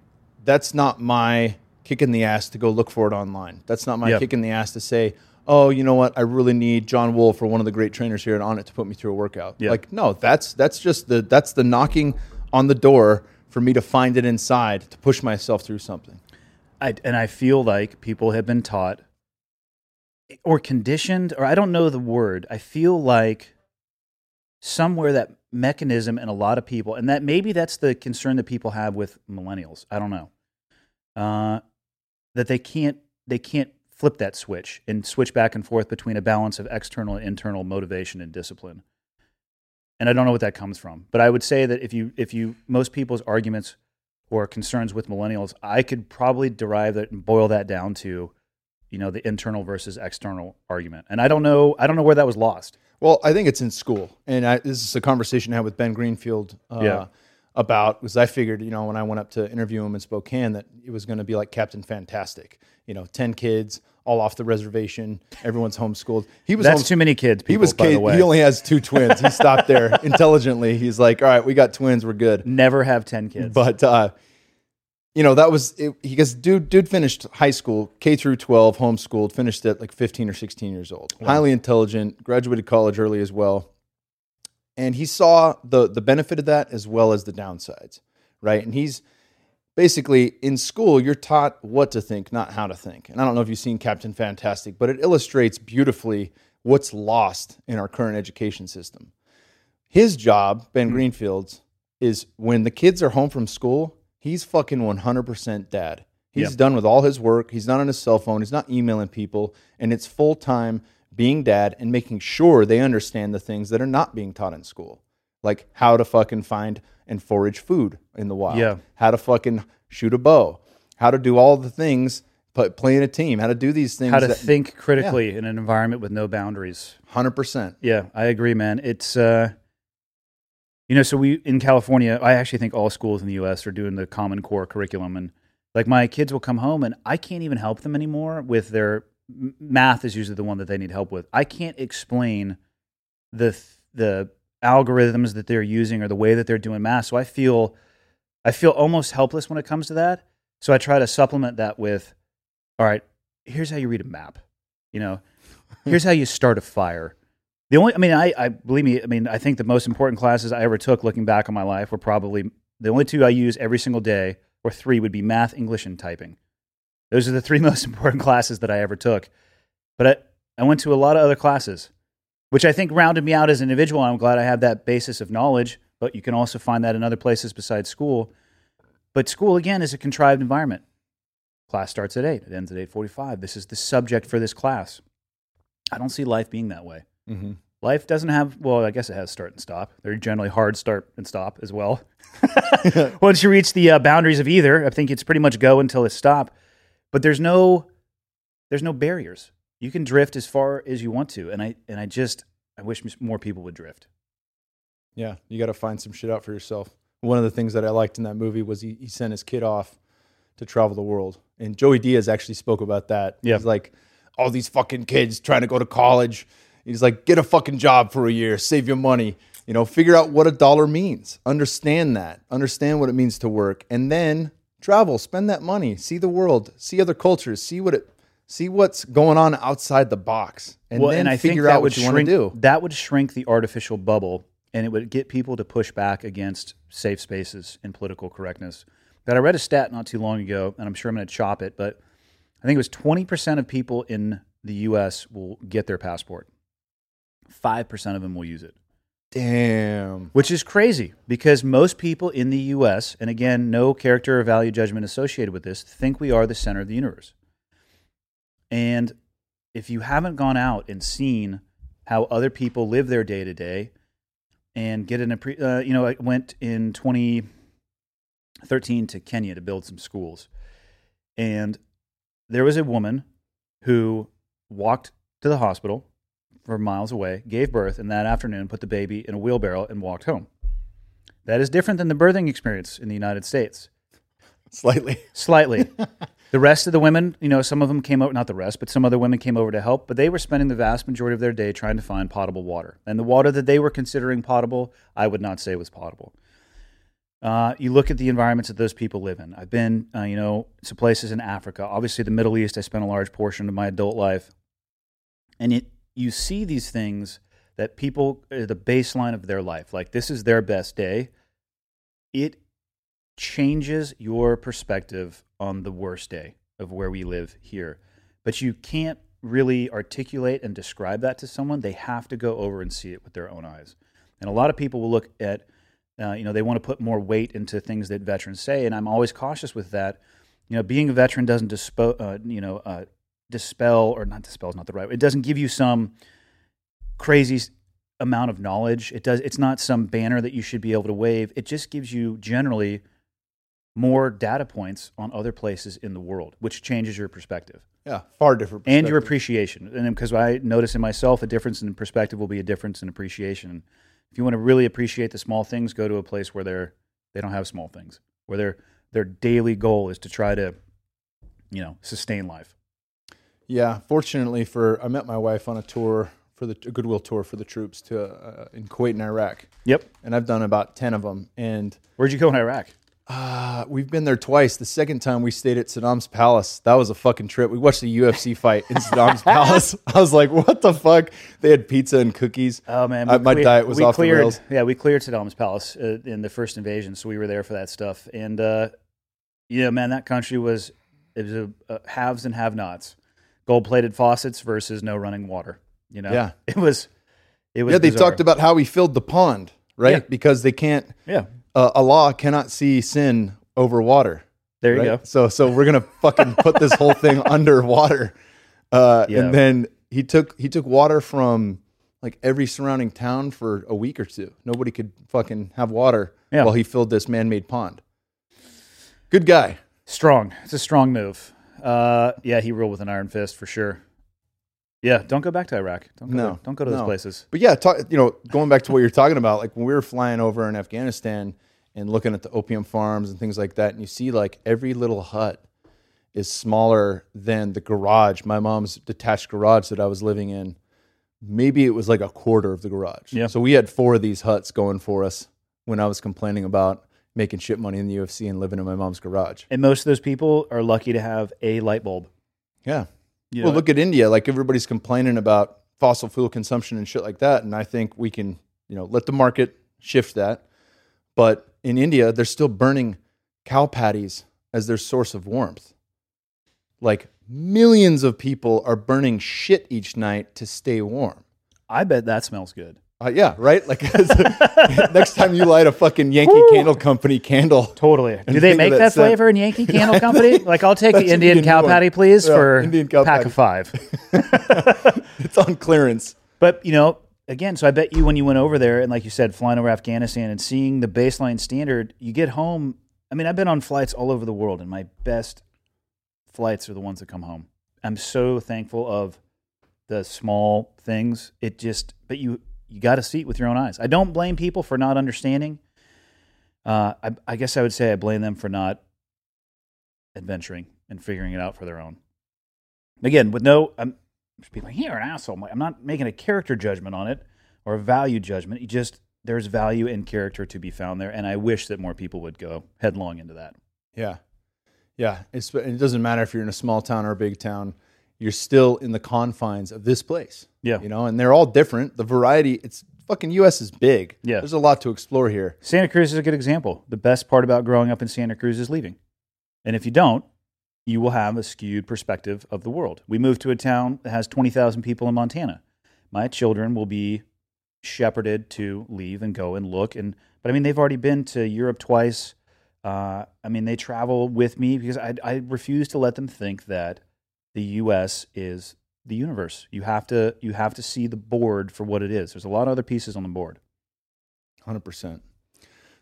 that's not my kick in the ass to go look for it online. That's not my Yep. kick in the ass to say, "Oh, you know what? I really need John Wolf or one of the great trainers here at Onnit to put me through a workout." Yeah. Like, no, that's that's just the that's the knocking on the door for me to find it inside to push myself through something. I, and I feel like people have been taught or conditioned, or I don't know the word. I feel like somewhere that mechanism in a lot of people, and that maybe that's the concern that people have with millennials. I don't know uh, that they can't they can't flip that switch and switch back and forth between a balance of external and internal motivation and discipline. And I don't know what that comes from, but I would say that if you if you most people's arguments or concerns with millennials, I could probably derive that and boil that down to, you know, the internal versus external argument. And I don't know, I don't know where that was lost. Well, I think it's in school, and I, this is a conversation I had with Ben Greenfield uh, Yeah. about because I figured, you know, when I went up to interview him in Spokane, that it was going to be like Captain Fantastic, you know, ten kids all off the reservation, everyone's homeschooled. He was That's home- too many kids. He was by the K- way. he only has two twins. He stopped there [LAUGHS] intelligently. He's like, all right, we got twins, we're good. never have ten kids. But uh, you know, that was it, he goes, dude, dude finished high school, K through twelve, homeschooled, finished at like fifteen or sixteen years old. Highly intelligent, graduated college early as well. And he saw the the benefit of that as well as the downsides, right? And he's basically in school, you're taught what to think, not how to think. And I don't know if you've seen Captain Fantastic, but it illustrates beautifully what's lost in our current education system. His job, Ben hmm. Greenfield's, is when the kids are home from school, he's fucking 100% dad. He's Yeah. done with all his work. He's not on his cell phone. He's not emailing people. And it's full time being dad and making sure they understand the things that are not being taught in school, like how to fucking find and forage food in the wild, Yeah. how to fucking shoot a bow, how to do all the things, but play in a team, how to do these things. How to that, think critically in an environment with no boundaries. hundred percent. Yeah, I agree, man. It's uh you know, so we in California, I actually think all schools in the US are doing the common core curriculum and like my kids will come home and I can't even help them anymore with their math is usually the one that they need help with. I can't explain the the algorithms that they're using or the way that they're doing math. So I feel I feel almost helpless when it comes to that. So I try to supplement that with all right, here's how you read a map. You know, [LAUGHS] here's how you start a fire. The only, I mean, I, I believe me, I mean, I think the most important classes I ever took looking back on my life were probably the only two I use every single day, or three would be math, English, and typing. Those are the three [LAUGHS] most important classes that I ever took. But I, I went to a lot of other classes, which I think rounded me out as an individual. I'm glad I have that basis of knowledge, but you can also find that in other places besides school. But school, again, is a contrived environment. Class starts at 8, it ends at 8.45. This is the subject for this class. I don't see life being that way. Mm-hmm. Life doesn't have, well, I guess it has start and stop. They're generally hard start and stop as well. [LAUGHS] Once you reach the uh, boundaries of either, I think it's pretty much go until it's stop. But there's no, there's no barriers. You can drift as far as you want to, and I and I just I wish more people would drift. Yeah, you got to find some shit out for yourself. One of the things that I liked in that movie was he, he sent his kid off to travel the world. And Joey Diaz actually spoke about that. Yeah. He's like, all these fucking kids trying to go to college. He's like, get a fucking job for a year, save your money, you know, figure out what a dollar means, understand that, understand what it means to work, and then travel, spend that money, see the world, see other cultures, see what it, see what's going on outside the box, and well, then and I figure out what you want to do. That would shrink the artificial bubble, and it would get people to push back against safe spaces and political correctness. But I read a stat not too long ago, and I'm sure I'm going to chop it, but I think it was 20% of people in the U.S. will get their passport. Five percent of them will use it, Damn. which is crazy because most people in the U.S. and again, no character or value judgment associated with this, think we are the center of the universe. And if you haven't gone out and seen how other people live their day to day and get an uh, you know, I went in 2013 to Kenya to build some schools. And there was a woman who walked to the hospital from miles away, gave birth, and that afternoon put the baby in a wheelbarrow and walked home. That is different than the birthing experience in the United States. Slightly. Slightly. [LAUGHS] the rest of the women, you know, some of them came over, not the rest, but some other women came over to help, but they were spending the vast majority of their day trying to find potable water. And the water that they were considering potable, I would not say was potable. Uh, you look at the environments that those people live in. I've been, uh, you know, to places in Africa, obviously the Middle East. I spent a large portion of my adult life, and it, you see these things that people are the baseline of their life. Like this is their best day. It changes your perspective on the worst day of where we live here. But you can't really articulate and describe that to someone. They have to go over and see it with their own eyes. And a lot of people will look at, uh, you know, they want to put more weight into things that veterans say. And I'm always cautious with that. You know, being a veteran doesn't dispo- uh, you know, uh, dispel, or not dispel is not the right It doesn't give you some crazy amount of knowledge. It does. It's not some banner that you should be able to wave. It just gives you generally more data points on other places in the world, which changes your perspective Yeah, far different. and your appreciation. And because I notice in myself, a difference in perspective will be a difference in appreciation. If you want to really appreciate the small things, go to a place where they're they don't have small things, where their their daily goal is to try to, you know, sustain life. Yeah, fortunately for I met my wife on a tour for the a goodwill tour for the troops to uh, in Kuwait and Iraq, Yep. and I've done about ten of them. And Where'd you go in Iraq? uh, we've been there twice. The second time we stayed at Saddam's palace. That was a fucking trip. We watched the UFC [LAUGHS] fight in Saddam's palace. [LAUGHS] I was like, what the fuck? They had pizza and cookies. Oh man, Uh, we my clear- diet was we off cleared, the rails. Yeah, we cleared Saddam's palace uh, in the first invasion, so we were there for that stuff. And uh, yeah, man, that country was it was a, uh haves and have-nots, gold-plated faucets versus no running water. You know, Yeah. [LAUGHS] it was. It was. Yeah, they bizarre. talked about how he filled the pond, right? Yeah. Because they can't. Yeah, Uh, Allah cannot see sin over water. there you right? go. So so we're gonna fucking put this whole thing [LAUGHS] underwater, uh, Yeah. and then he took he took water from like every surrounding town for a week or two. Nobody could fucking have water Yeah. while he filled this man-made pond. Good guy. Strong. It's a strong move. Uh, yeah, he ruled with an iron fist for sure. Yeah, don't go back to Iraq. Don't go, No, don't go to those no. places. But yeah, talk, you know, going back to what you're talking about, like when we were flying over in Afghanistan and looking at the opium farms and things like that, and you see like every little hut is smaller than the garage, my mom's detached garage that I was living in. Maybe it was like a quarter of the garage. Yeah. So we had four of these huts going for us when I was complaining about making shit money in the UFC and living in my mom's garage. And most of those people are lucky to have a light bulb. Yeah. You well, look at India. Like everybody's complaining about fossil fuel consumption and shit like that, and I think we can, you know, let the market shift that. But in India, they're still burning cow patties as their source of warmth. Like millions of people are burning shit each night to stay warm. I bet that smells good. Uh, yeah, right. Like [LAUGHS] next time you light a fucking Yankee Candle Company candle, Totally. [LAUGHS] Do they make that that, flavor in Yankee Candle [LAUGHS] Company? Like, I'll take the be Indian cow one. patty, please, Yeah, for Indian cow pack patty. of five. it's on clearance. But you know, again, so I bet you when you went over there and like you said, flying over Afghanistan and seeing the baseline standard, you get home. I mean, I've been on flights all over the world, and my best flights are the ones that come home. I'm so thankful of the small things. It just, but you you got to see it with your own eyes. I don't blame people for not understanding. Uh, I, I guess I would say I blame them for not adventuring and figuring it out for their own. Again, with no, I'm there's people like, you're an asshole. I'm like, I'm not making a character judgment on it or a value judgment. You just there's value in character to be found there, and I wish that more people would go headlong into that. Yeah. Yeah. It's, it doesn't matter if you're in a small town or a big town, you're still in the confines of this place. Yeah. You know, and they're all different. The variety, it's fucking US is big. Yeah. There's a lot to explore here. Santa Cruz is a good example. The best part about growing up in Santa Cruz is leaving, and if you don't, you will have a skewed perspective of the world. We moved to a town that has twenty thousand people in Montana. My children will be shepherded to leave and go and look and but I mean they've already been to Europe twice. Uh, I mean they travel with me because I, I refuse to let them think that the U.S. is the universe. You have to you have to see the board for what it is. There's a lot of other pieces on the board. 100%.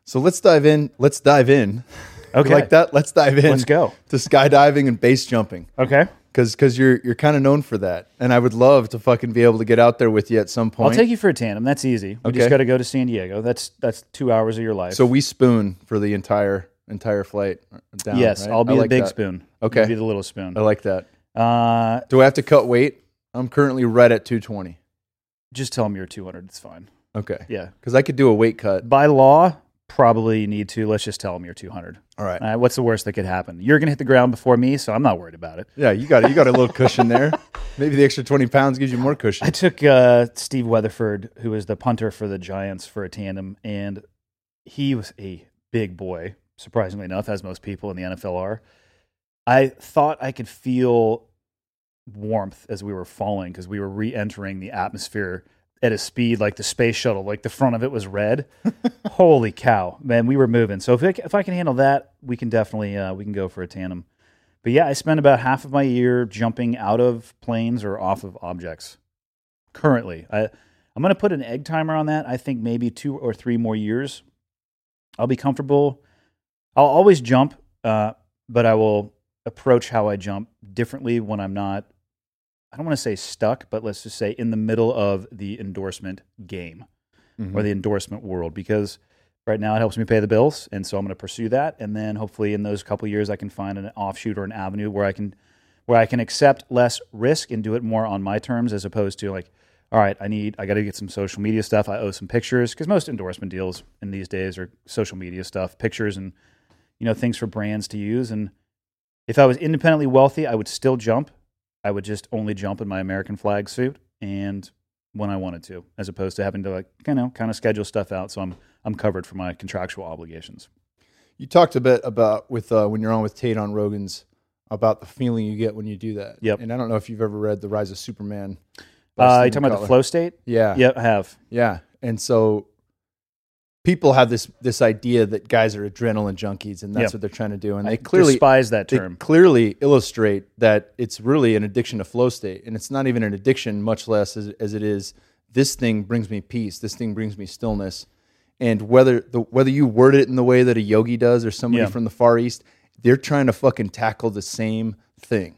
So let's dive in. Let's dive in. [LAUGHS] Okay, like that? Let's dive in let's go. to skydiving and base jumping. Okay, Cause, cause you're, you're kind of known for that. And I would love to fucking be able to get out there with you at some point. I'll take you for a tandem. That's easy. We Okay. just got to go to San Diego. That's that's two hours of your life. so we spoon for the entire, entire flight down. yes, right? I'll be I the like big that. spoon. Okay. You'll be the little spoon. I like that. Uh, Do I have to cut weight? I'm currently right at 220. just tell them you're 200. It's fine. Okay. Yeah. Because I could do a weight cut. By law, probably need to. Let's just tell them you're 200. All right. Right, what's the worst that could happen? You're gonna hit the ground before me, so I'm not worried about it. Yeah, you got it. you got a little cushion there. [LAUGHS] Maybe the extra 20 pounds gives you more cushion. I took uh, Steve Weatherford, who was the punter for the Giants, for a tandem, and he was a big boy, surprisingly enough, as most people in the NFL are. I thought I could feel warmth as we were falling because we were re entering the atmosphere at a speed like the space shuttle, like the front of it was red. [LAUGHS] Holy cow, man, we were moving. So if, I, if I can handle that, we can definitely uh, we can go for a tandem. But yeah, I spend about half of my year jumping out of planes or off of objects. Currently, I I'm going to put an egg timer on that. I think maybe two or three more years. I'll be comfortable. I'll always jump, uh, but I will approach how I jump differently when I'm not. I don't want to say stuck, but let's just say in the middle of the endorsement game Mhm. or the endorsement world because right now it helps me pay the bills and so i'm going to pursue that and then hopefully in those couple years i can find an offshoot or an avenue where i can where i can accept less risk and do it more on my terms as opposed to like all right i need i got to get some social media stuff i owe some pictures because most endorsement deals in these days are social media stuff pictures and you know things for brands to use and if i was independently wealthy i would still jump i would just only jump in my american flag suit and when I wanted to, as opposed to having to like you know kind of schedule stuff out so I'm I'm covered for my contractual obligations. You talked a bit about with uh, when you're on with Tait on Rogan's about the feeling you get when you do that. Yep. And I don't know if you've ever read The Rise of Superman. Uh, you talking about the flow state? Yeah. Yeah, I have. Yeah. And so people have this this idea that guys are adrenaline junkies and that's Yeah. what they're trying to do and I they clearly despise that they term. clearly illustrate that it's really an addiction to flow state and it's not even an addiction much less as, as it is this thing brings me peace this thing brings me stillness and whether the whether you word it in the way that a yogi does or somebody Yeah. from the far east they're trying to fucking tackle the same thing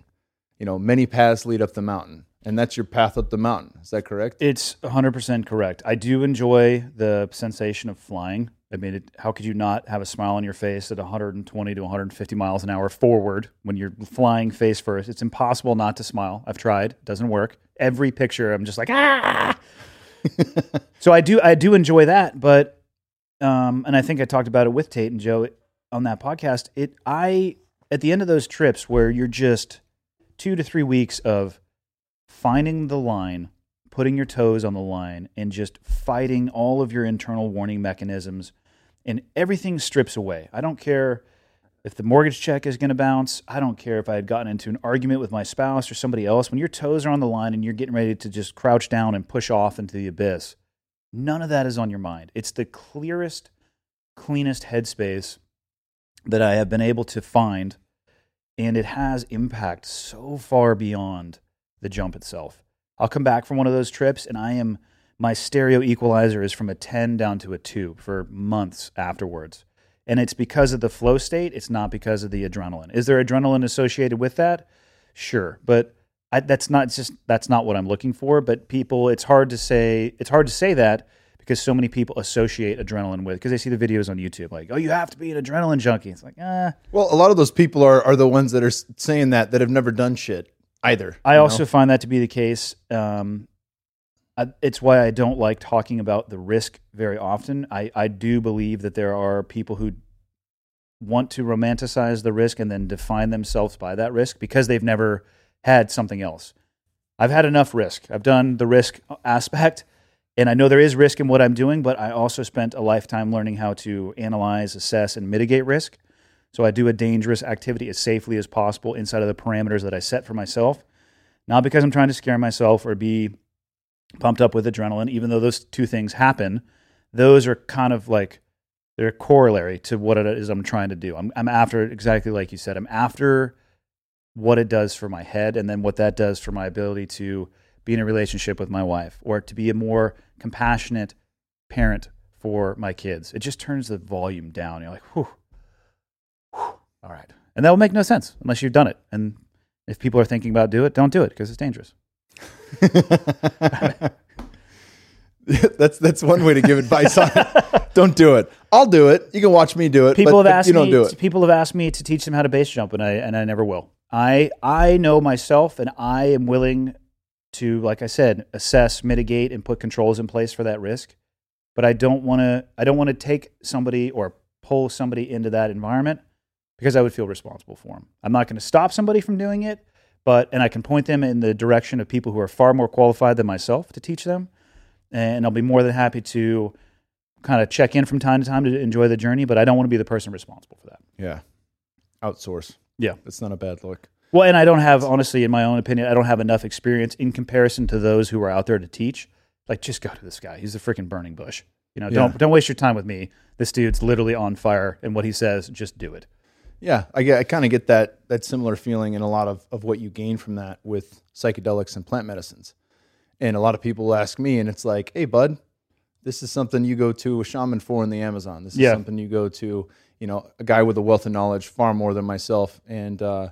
you know many paths lead up the mountain and that's your path up the mountain is that correct It's 100% correct. I do enjoy the sensation of flying. I mean, it, how could you not have a smile on your face at 120 to 150 miles an hour forward when you're flying face first? It's impossible not to smile. I've tried, it doesn't work. Every picture, I'm just like, ah. [LAUGHS] so I do, I do enjoy that, but, um, and I think I talked about it with Tait and Joe on that podcast. It, I, at the end of those trips where you're just two to three weeks of finding the line, putting your toes on the line, and just fighting all of your internal warning mechanisms, and everything strips away. I don't care if the mortgage check is going to bounce. I don't care if I had gotten into an argument with my spouse or somebody else. When your toes are on the line and you're getting ready to just crouch down and push off into the abyss, none of that is on your mind. It's the clearest, cleanest headspace that I have been able to find, and it has impact so far beyond the jump itself. I'll come back from one of those trips and I am my stereo equalizer is from a 10 down to a 2 for months afterwards. And it's because of the flow state, it's not because of the adrenaline. Is there adrenaline associated with that? Sure, but I, that's not just that's not what I'm looking for, but people it's hard to say it's hard to say that because so many people associate adrenaline with because they see the videos on YouTube like, "Oh, you have to be an adrenaline junkie." It's like, "Ah, well a lot of those people are are the ones that are saying that that have never done shit either I you know? also find that to be the case. Um, I, it's why I don't like talking about the risk very often. I, I do believe that there are people who want to romanticize the risk and then define themselves by that risk because they've never had something else. I've had enough risk. I've done the risk aspect, and I know there is risk in what I'm doing, but I also spent a lifetime learning how to analyze, assess, and mitigate risk. So I do a dangerous activity as safely as possible inside of the parameters that I set for myself. Not because I'm trying to scare myself or be pumped up with adrenaline, even though those two things happen. Those are kind of like they're corollary to what it is I'm trying to do. I'm, I'm after exactly like you said. I'm after what it does for my head and then what that does for my ability to be in a relationship with my wife or to be a more compassionate parent for my kids. It just turns the volume down. You're like, whew, all right. And that will make no sense unless you've done it. And if people are thinking about do it, don't do it because it's dangerous. [LAUGHS] that's that's one way to give advice on it. [LAUGHS] Don't do it. I'll do it. You can watch me do it. People but, have asked you don't me. do it. People have asked me to teach them how to base jump, and I and I never will. I I know myself, and I am willing to, like I said, assess, mitigate, and put controls in place for that risk. But I don't want to. I don't want to take somebody or pull somebody into that environment because I would feel responsible for them. I'm not going to stop somebody from doing it, but and I can point them in the direction of people who are far more qualified than myself to teach them, and I'll be more than happy to kind of check in from time to time to enjoy the journey. But I don't want to be the person responsible for that. Yeah. Outsource. Yeah. It's not a bad look. Well, and I don't have, honestly, in my own opinion, I don't have enough experience in comparison to those who are out there to teach. Like, just go to this guy. He's a freaking burning bush. You know, don't don't waste your time with me. This dude's literally on fire, and what he says, just do it. Yeah, I get, I kind of get that that similar feeling in a lot of, of what you gain from that with psychedelics and plant medicines. And a lot of people ask me, and it's like, hey, bud, this is something you go to a shaman for in the Amazon. This is Yeah. something you go to, you know, a guy with a wealth of knowledge far more than myself. And uh,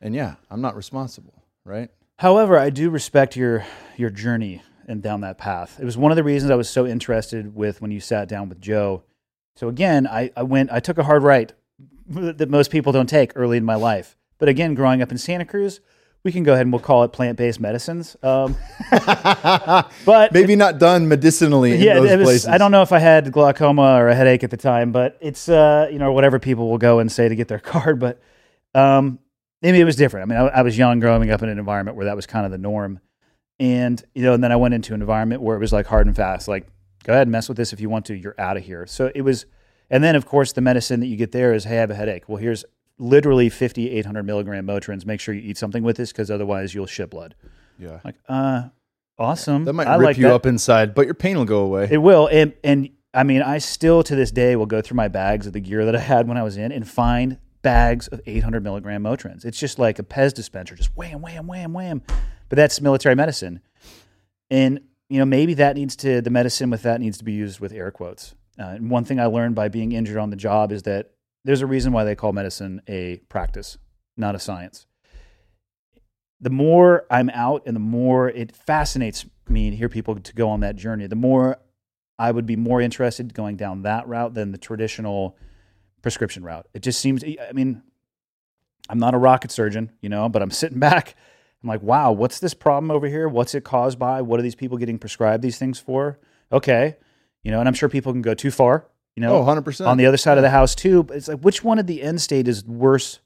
and yeah, I'm not responsible, right? However, I do respect your your journey and down that path. It was one of the reasons I was so interested with when you sat down with Joe. So again, I, I went I took a hard right that most people don't take early in my life. But again, growing up in Santa Cruz, we can go ahead and we'll call it plant based medicines. Um, [LAUGHS] but Maybe not done medicinally in yeah, was, places. I don't know if I had glaucoma or a headache at the time, but it's uh, you know whatever people will go and say to get their [LAUGHS] card. But um, maybe it was different. I mean, I, I was young, growing up in an environment where that was kind of the norm, and you know, and then I went into an environment where it was like hard and fast, like go ahead and mess with this if you want to. You're out of here. So it was, and then of course the medicine that you get there is, hey, I have a headache. Well, here's literally 50, 800 milligram Motrins. Make sure you eat something with this because otherwise you'll shit blood. Yeah. Like, uh, awesome. That might I rip like you that. up inside, but your pain will go away. It will, and and I mean, I still to this day will go through my bags of the gear that I had when I was in and find bags of 800 milligram Motrins. It's just like a Pez dispenser, just wham, wham, wham, wham. But that's military medicine, and you know maybe that needs to the medicine with that needs to be used with air quotes. Uh, and one thing I learned by being injured on the job is that there's a reason why they call medicine a practice, not a science. The more I'm out and the more it fascinates me to hear people to go on that journey, the more I would be more interested going down that route than the traditional prescription route. It just seems, I mean, I'm not a rocket surgeon, you know, but I'm sitting [LAUGHS] back. I'm like, wow, what's this problem over here? What's it caused by? What are these people getting prescribed these things for? Okay. You know, and I'm sure people can go too far, you know, Oh, 100%. on the other side of the house too. But it's like, which one at the end state is worse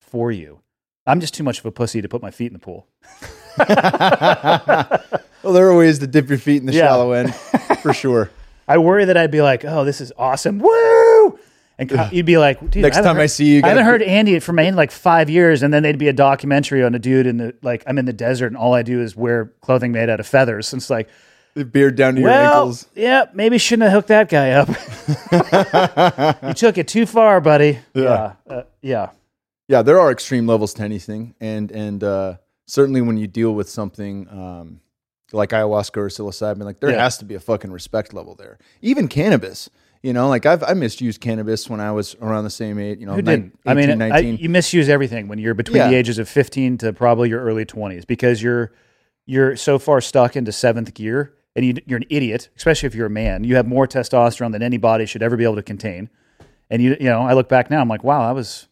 for you? I'm just too much of a pussy to put my feet in the pool. [LAUGHS] well, there are ways to dip your feet in the Yeah. shallow end, for sure. [LAUGHS] I worry that I'd be like, oh, this is awesome. Woo! And you'd be like, Next haven't time I see you, I haven't heard Andy from in like five years, and then they'd be a documentary on a dude in the like I'm in the desert and all I do is wear clothing made out of feathers. And it's like, The beard down to your well, ankles. yeah, maybe shouldn't have hooked that guy up. [LAUGHS] you took it too far, buddy. Yeah, uh, yeah, Yeah, there are extreme levels to anything, and and uh, certainly when you deal with something um, like ayahuasca or psilocybin, like there Yeah. has to be a fucking respect level there. Even cannabis, you know, like I've I misused cannabis when I was around the same age, you know, Who nine- did? I mean, 18, I, you misuse everything when you're between the ages of 15 to probably your early 20s because you're you're so far stuck into seventh gear, and you, you're an idiot, especially if you're a man. You have more testosterone than any body should ever be able to contain, and you you know, I look back now, I'm like, wow, I was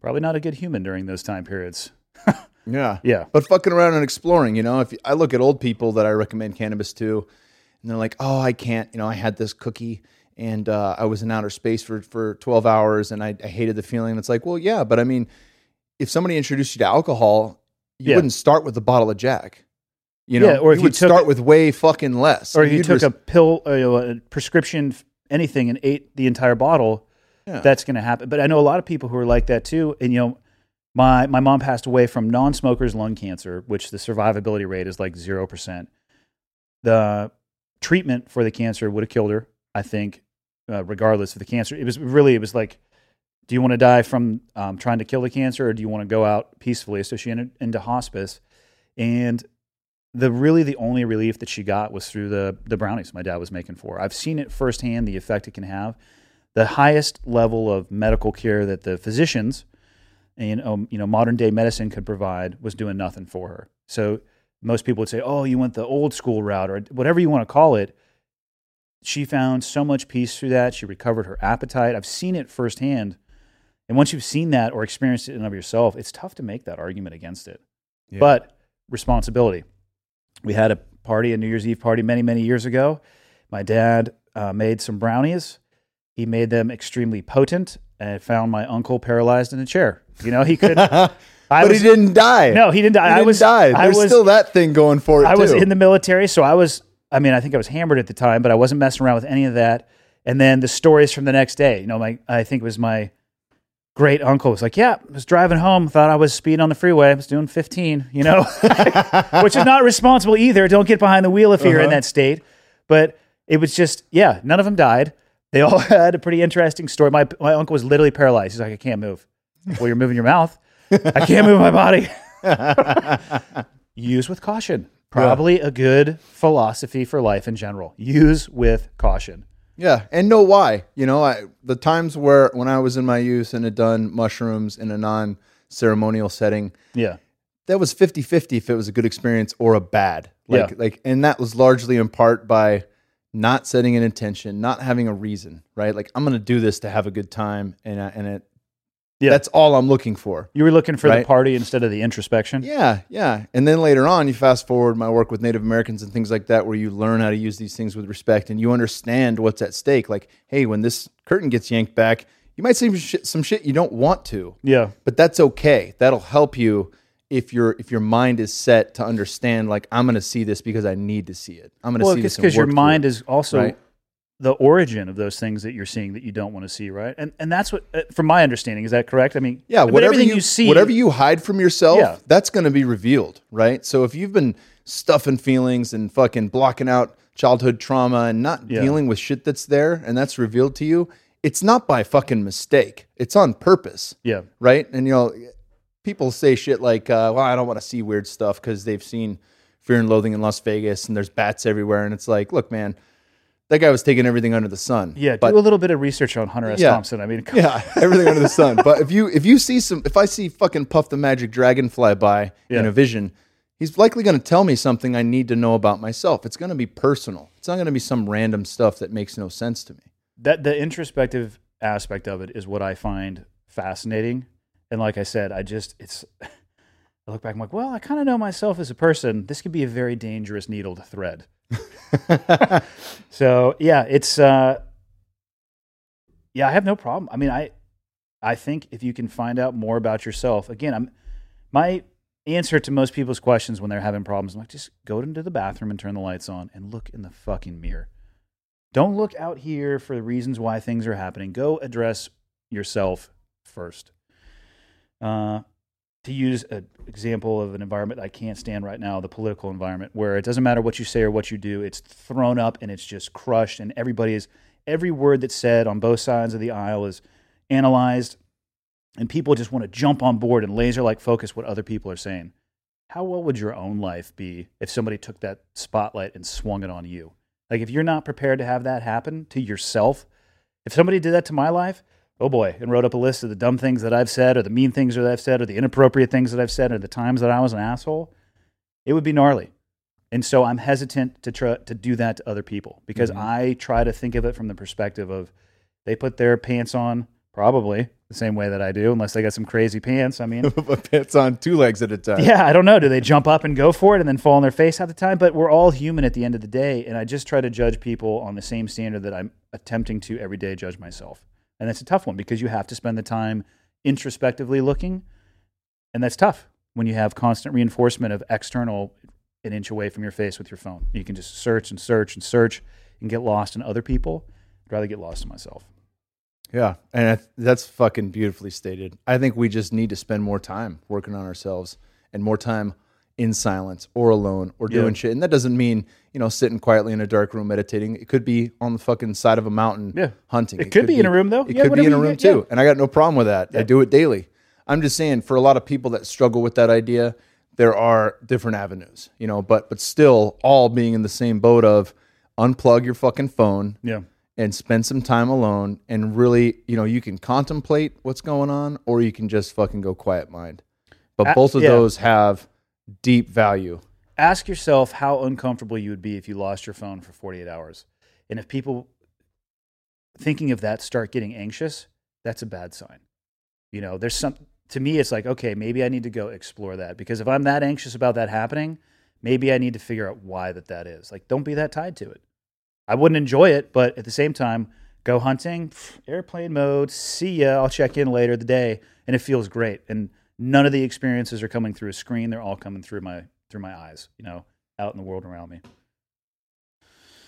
probably not a good human during those time periods. [LAUGHS] yeah, Yeah, but fucking around and exploring, you know, if I look at old people that I recommend cannabis to, and they're like, oh, I can't, you know, I had this cookie and uh, I was in outer space for, for 12 hours and I, I hated the feeling. It's like, well, yeah, but I mean, if somebody introduced you to alcohol, you Yeah. wouldn't start with a bottle of Jack. You know, Yeah, or if you would took- start with way fucking less. or if you took res- a pill, uh, you a prescription, anything, and ate the entire bottle, Yeah. that's going to happen. But I know a lot of people who are like that too. And you know, my my mom passed away from non-smokers lung cancer, which the survivability rate is like zero percent. The treatment for the cancer would have killed her, I think, uh, regardless of the cancer. It was really, it was like, do you want to die from um, trying to kill the cancer, or do you want to go out peacefully? So she entered into hospice, and the really the only relief that she got was through the the brownies my dad was making for her. I've seen it firsthand the effect it can have. The highest level of medical care that the physicians and um, you know modern day medicine could provide was doing nothing for her. So most people would say, "Oh, you went the old school route or whatever you want to call it." She found so much peace through that. She recovered her appetite. I've seen it firsthand. And once you've seen that or experienced it in of yourself, it's tough to make that argument against it. Yeah. But responsibility. We had a party, a New Year's Eve party many, many years ago. My dad uh, made some brownies. He made them extremely potent and found my uncle paralyzed in a chair. You know, he could. [LAUGHS] I but was, he didn't die. No, he didn't die. He I didn't was. die. I There's was. still that thing going for it I was in the military, so I was. I mean, I think I was hammered at the time, but I wasn't messing around with any of that. And then the stories from the next day. You know, my I think it was my great uncle was like, "Yeah, I was driving home, thought I was speeding on the freeway. I was doing 15, you know, [LAUGHS] which is not responsible either. Don't get behind the wheel if you're in Uh-huh. that state." But it was just, yeah, none of them died. They all [LAUGHS] had a pretty interesting story. My my uncle was literally paralyzed. He's like, "I can't move." well, you're moving your mouth. I can't move my body. [LAUGHS] Use with caution. Probably a good philosophy for life in general. Use with caution. Yeah, and know why. You know, I, the times where when I was in my youth and had done mushrooms in a non-ceremonial setting, Yeah. that was 50-50 if it was a good experience or a bad. Like Yeah. like and that was largely in part by not setting an intention, not having a reason, right? Like I'm going to do this to have a good time and I, and it Yeah. that's all I'm looking for. You were looking for the party instead of the introspection. Yeah, yeah. And then later on, you fast forward my work with Native Americans and things like that, where you learn how to use these things with respect and you understand what's at stake. Like, hey, when this curtain gets yanked back, you might see some shit, some shit you don't want to, Yeah. but that's okay. That'll help you if your if your mind is set to understand. Like, I'm going to see this because I need to see it. I'm going to Well, see it's this because your mind through is also right? The origin of those things that you're seeing that you don't want to see, right? And and that's what, uh, from my understanding, is that correct? I mean. Yeah, whatever everything you, see, whatever you hide from yourself, Yeah. that's going to be revealed, right? So if you've been stuffing feelings and fucking blocking out childhood trauma and not Yeah. dealing with shit that's there and that's revealed to you, it's not by fucking mistake. It's on purpose Yeah. right? And you know, people say shit like, uh, "Well, I don't want to see weird stuff" because they've seen Fear and Loathing in Las Vegas and there's bats everywhere, and it's like, look, man, that guy was taking everything under the sun. Yeah. but do a little bit of research on Hunter S. Yeah. Thompson. I mean, come- yeah, [LAUGHS] everything under the sun. But if you if you see some, if I see fucking Puff the Magic Dragon fly by in a vision. He's likely going to tell me something I need to know about myself. It's going to be personal. It's not going to be some random stuff that makes no sense to me. that the introspective aspect of it is what I find fascinating. And like I said, I just it's [LAUGHS] I look back, I'm like, well, I kind of know myself as a person. This could be a very dangerous needle to thread. [LAUGHS] so yeah, it's uh yeah, I have no problem. I mean, I I think if you can find out more about yourself, again, I'm my answer to most people's questions when they're having problems, I'm like, just go into the bathroom and turn the lights on and look in the fucking mirror. Don't look out here for the reasons why things are happening. Go address yourself first. Uh, to use an example of an environment I can't stand right now, the political environment, where it doesn't matter what you say or what you do, it's thrown up and it's just crushed, and everybody is every word that's said on both sides of the aisle is analyzed, and people just want to jump on board and laser like focus what other people are saying. How well would your own life be if somebody took that spotlight and swung it on you? Like if you're not prepared to have that happen to yourself, if somebody did that to my life, oh boy, and wrote up a list of the dumb things that I've said or the mean things that I've said or the inappropriate things that I've said or the times that I was an asshole, it would be gnarly. And so I'm hesitant to try to do that to other people because mm-hmm. I try to think of it from the perspective of they put their pants on probably the same way that I do, unless they got some crazy pants. I mean, [LAUGHS] pants on two legs at a time. yeah, I don't know. Do they jump up and go for it and then fall on their face half the time? But we're all human at the end of the day. And I just try to judge people on the same standard that I'm attempting to every day judge myself. And that's a tough one because you have to spend the time introspectively looking. And that's tough when you have constant reinforcement of external an inch away from your face with your phone. You can just search and search and search and get lost in other people. I'd rather get lost in myself. Yeah, and that's fucking beautifully stated. I think we just need to spend more time working on ourselves and more time in silence or alone or Yeah. doing shit. And that doesn't mean you know sitting quietly in a dark room meditating. It could be on the fucking side of a mountain Yeah. hunting. It could be in a room, though. It Yeah, could be in a room too, yeah. and I got no problem with that. I do it daily. I'm just saying for a lot of people that struggle with that idea, there are different avenues, you know. But but still, all being in the same boat of unplug your fucking phone Yeah. and spend some time alone and really, you know, you can contemplate what's going on or you can just fucking go quiet mind. But both of yeah. those have deep value. ask yourself how uncomfortable you would be if you lost your phone for 48 hours. And if people thinking of that start getting anxious, that's a bad sign. You know, there's some, to me, it's like, okay, maybe I need to go explore that because if I'm that anxious about that happening, maybe I need to figure out why that that is. Like, don't be that tied to it. I wouldn't enjoy it, but at the same time, go hunting, airplane mode, see ya, I'll check in later the day, and it feels great. And none of the experiences are coming through a screen; they're all coming through my through my eyes. You know, out in the world around me.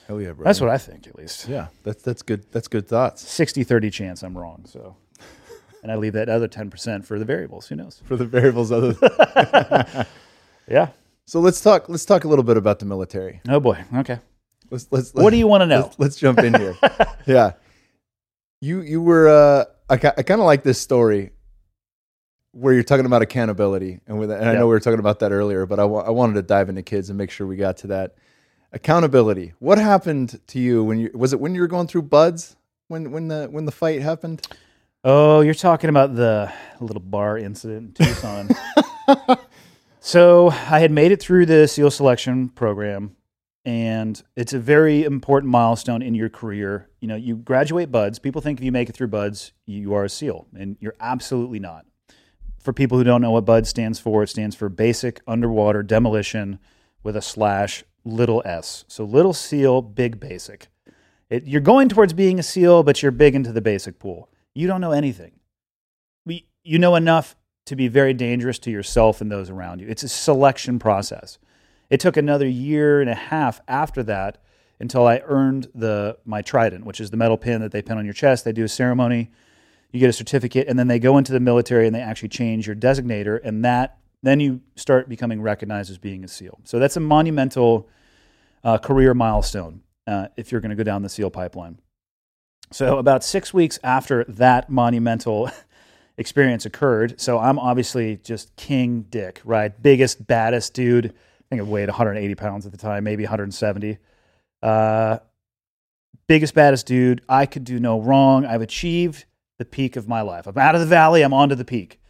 Hell yeah, bro. That's what I think, at least. Yeah, that's that's good. That's good thoughts 60 30 chance I'm wrong. So, [LAUGHS] and I leave that other 10% for the variables. Who knows? for the variables other. [LAUGHS] Yeah. so let's talk. Let's talk a little bit about the military. Oh boy. Okay. Let's let's. What do you want to know? Let's, let's jump in here. [LAUGHS] yeah, you you were. Uh, I I kind of like this story where you're talking about accountability, and with and I know we were talking about that earlier, but I I wanted to dive into kids and make sure we got to that accountability. What happened to you when you was it when you were going through BUD/S when when the when the fight happened? Oh, you're talking about the little bar incident in Tucson. [LAUGHS] so I had made it through the SEAL selection program, and it's a very important milestone in your career. You know, you graduate BUD/S. People think if you make it through BUD/S, you are a SEAL, and you're absolutely not. For people who don't know what BUD stands for, it stands for Basic Underwater Demolition with a slash little s. So little SEAL, big basic. It, you're going towards being a SEAL, but you're big into the basic pool. You don't know anything. We, you know enough to be very dangerous to yourself and those around you. It's a selection process. It took another year and a half after that until I earned the my trident, which is the metal pin that they pin on your chest. They do a ceremony, you get a certificate, and then they go into the military and they actually change your designator, and that then you start becoming recognized as being a SEAL. So that's a monumental uh, career milestone uh, if you're going to go down the SEAL pipeline. So, about six weeks after that monumental [LAUGHS] experience occurred, so I'm obviously just King Dick, right? Biggest, baddest dude. I think I weighed 180 pounds at the time, maybe 170. Uh, biggest, baddest dude. I could do no wrong. I've achieved the peak of my life. I'm out of the valley, I'm onto the peak.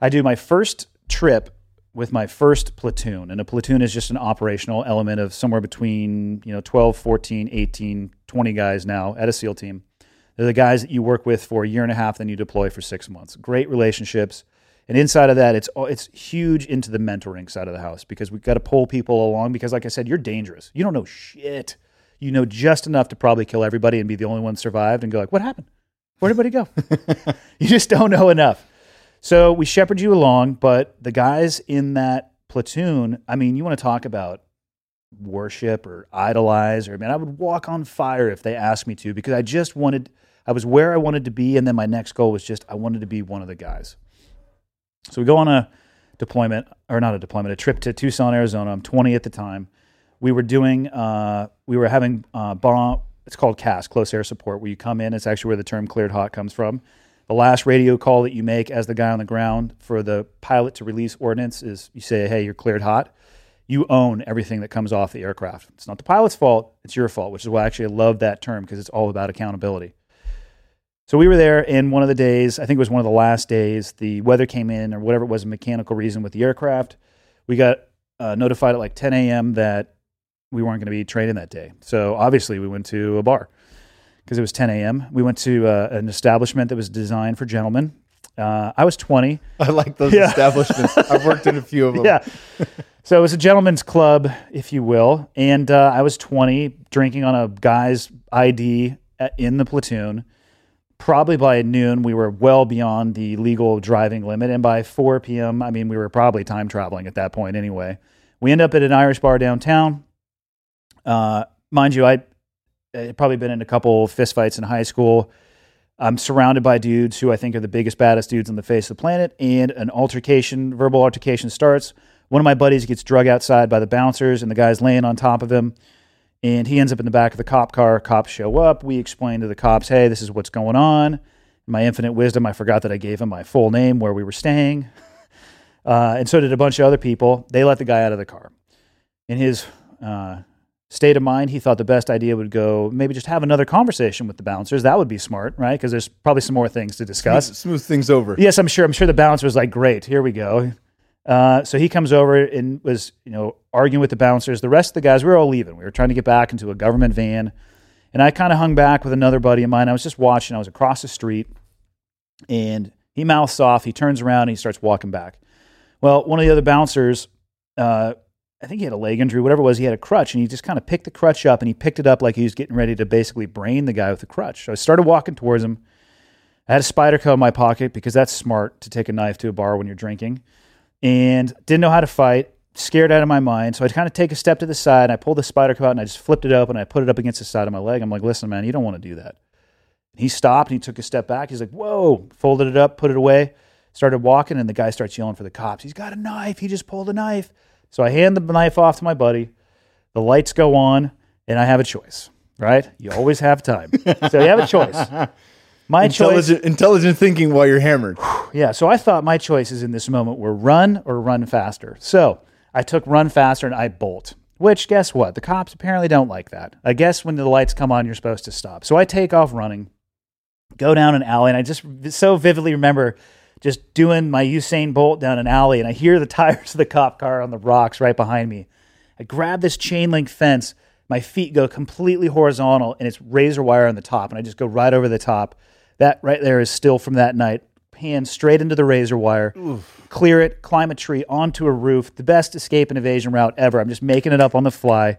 I do my first trip with my first platoon and a platoon is just an operational element of somewhere between you know 12 14 18 20 guys now at a seal team. They're the guys that you work with for a year and a half then you deploy for six months. Great relationships. And inside of that it's it's huge into the mentoring side of the house because we've got to pull people along because like i said you're dangerous. You don't know shit. You know just enough to probably kill everybody and be the only one survived and go like what happened where'd everybody go [LAUGHS] you just don't know enough so we shepherd you along, but the guys in that platoon, I mean, you want to talk about worship or idolize, or I mean, I would walk on fire if they asked me to because I just wanted, I was where I wanted to be, and then my next goal was just I wanted to be one of the guys. So we go on a deployment, or not a deployment, a trip to Tucson, Arizona. I'm 20 at the time. We were doing, uh, we were having uh, bomb, it's called CAS, close air support, where you come in. It's actually where the term cleared hot comes from. The last radio call that you make as the guy on the ground for the pilot to release ordnance is you say, hey, you're cleared hot. You own everything that comes off the aircraft. It's not the pilot's fault, it's your fault, which is why I actually love that term because it's all about accountability. So we were there, and one of the days, I think it was one of the last days, the weather came in, or whatever it was, a mechanical reason with the aircraft. We got uh, notified at like 10 a.m. that we weren't going to be training that day. So obviously, we went to a bar because it was 10 a.m. We went to uh, an establishment that was designed for gentlemen. Uh, I was 20. [LAUGHS] I like those yeah. establishments. I've worked in a few of them. Yeah. So it was a gentleman's club, if you will. And uh, I was 20, drinking on a guy's ID at, in the platoon. Probably by noon, we were well beyond the legal driving limit. And by 4 p.m., I mean, we were probably time traveling at that point anyway. We end up at an Irish bar downtown. Uh, mind you, I uh, probably been in a couple fistfights in high school. I'm surrounded by dudes who I think are the biggest, baddest dudes on the face of the planet, and an altercation, verbal altercation starts. One of my buddies gets drug outside by the bouncers, and the guy's laying on top of him, and he ends up in the back of the cop car. Cops show up. We explain to the cops, "Hey, this is what's going on." In my infinite wisdom, I forgot that I gave him my full name, where we were staying, uh, and so did a bunch of other people. They let the guy out of the car. In his uh, state of mind, he thought the best idea would go maybe just have another conversation with the bouncers. That would be smart, right? Because there's probably some more things to discuss. Smooth, smooth, things over. Yes, I'm sure. I'm sure the bouncer was like, "Great, here we go." Uh, so he comes over and was, you know, arguing with the bouncers. The rest of the guys, we were all leaving. We were trying to get back into a government van, and I kind of hung back with another buddy of mine. I was just watching. I was across the street, and he mouths off. He turns around and he starts walking back. Well, one of the other bouncers uh, I think he had a leg injury, whatever it was. He had a crutch, and he just kind of picked the crutch up, and he picked it up like he was getting ready to basically brain the guy with the crutch. So I started walking towards him. I had a spider Spyderco in my pocket because that's smart to take a knife to a bar when you're drinking, and didn't know how to fight. Scared out of my mind, so I kind of take a step to the side. And I pulled the spider Spyderco out, and I just flipped it up And I put it up against the side of my leg. I'm like, "Listen, man, you don't want to do that." He stopped, and he took a step back. He's like, "Whoa!" Folded it up, put it away, started walking, and the guy starts yelling for the cops. He's got a knife. He just pulled a knife. So I hand the knife off to my buddy. The lights go on, and I have a choice. Right? You always have time, [LAUGHS] so you have a choice. My intelligent, choice, intelligent thinking while you're hammered. Yeah. So I thought my choices in this moment were run or run faster. So I took run faster and I bolt. Which, guess what? The cops apparently don't like that. I guess when the lights come on, you're supposed to stop. So I take off running, go down an alley, and I just so vividly remember just doing my Usain Bolt down an alley, and I hear the [LAUGHS] tires of the cop car on the rocks right behind me. I grab this chain link fence. My feet go completely horizontal, and it's razor wire on the top, and I just go right over the top. That right there is still from that night. Hand straight into the razor wire, Oof. clear it, climb a tree, onto a roof. The best escape and evasion route ever. I'm just making it up on the fly.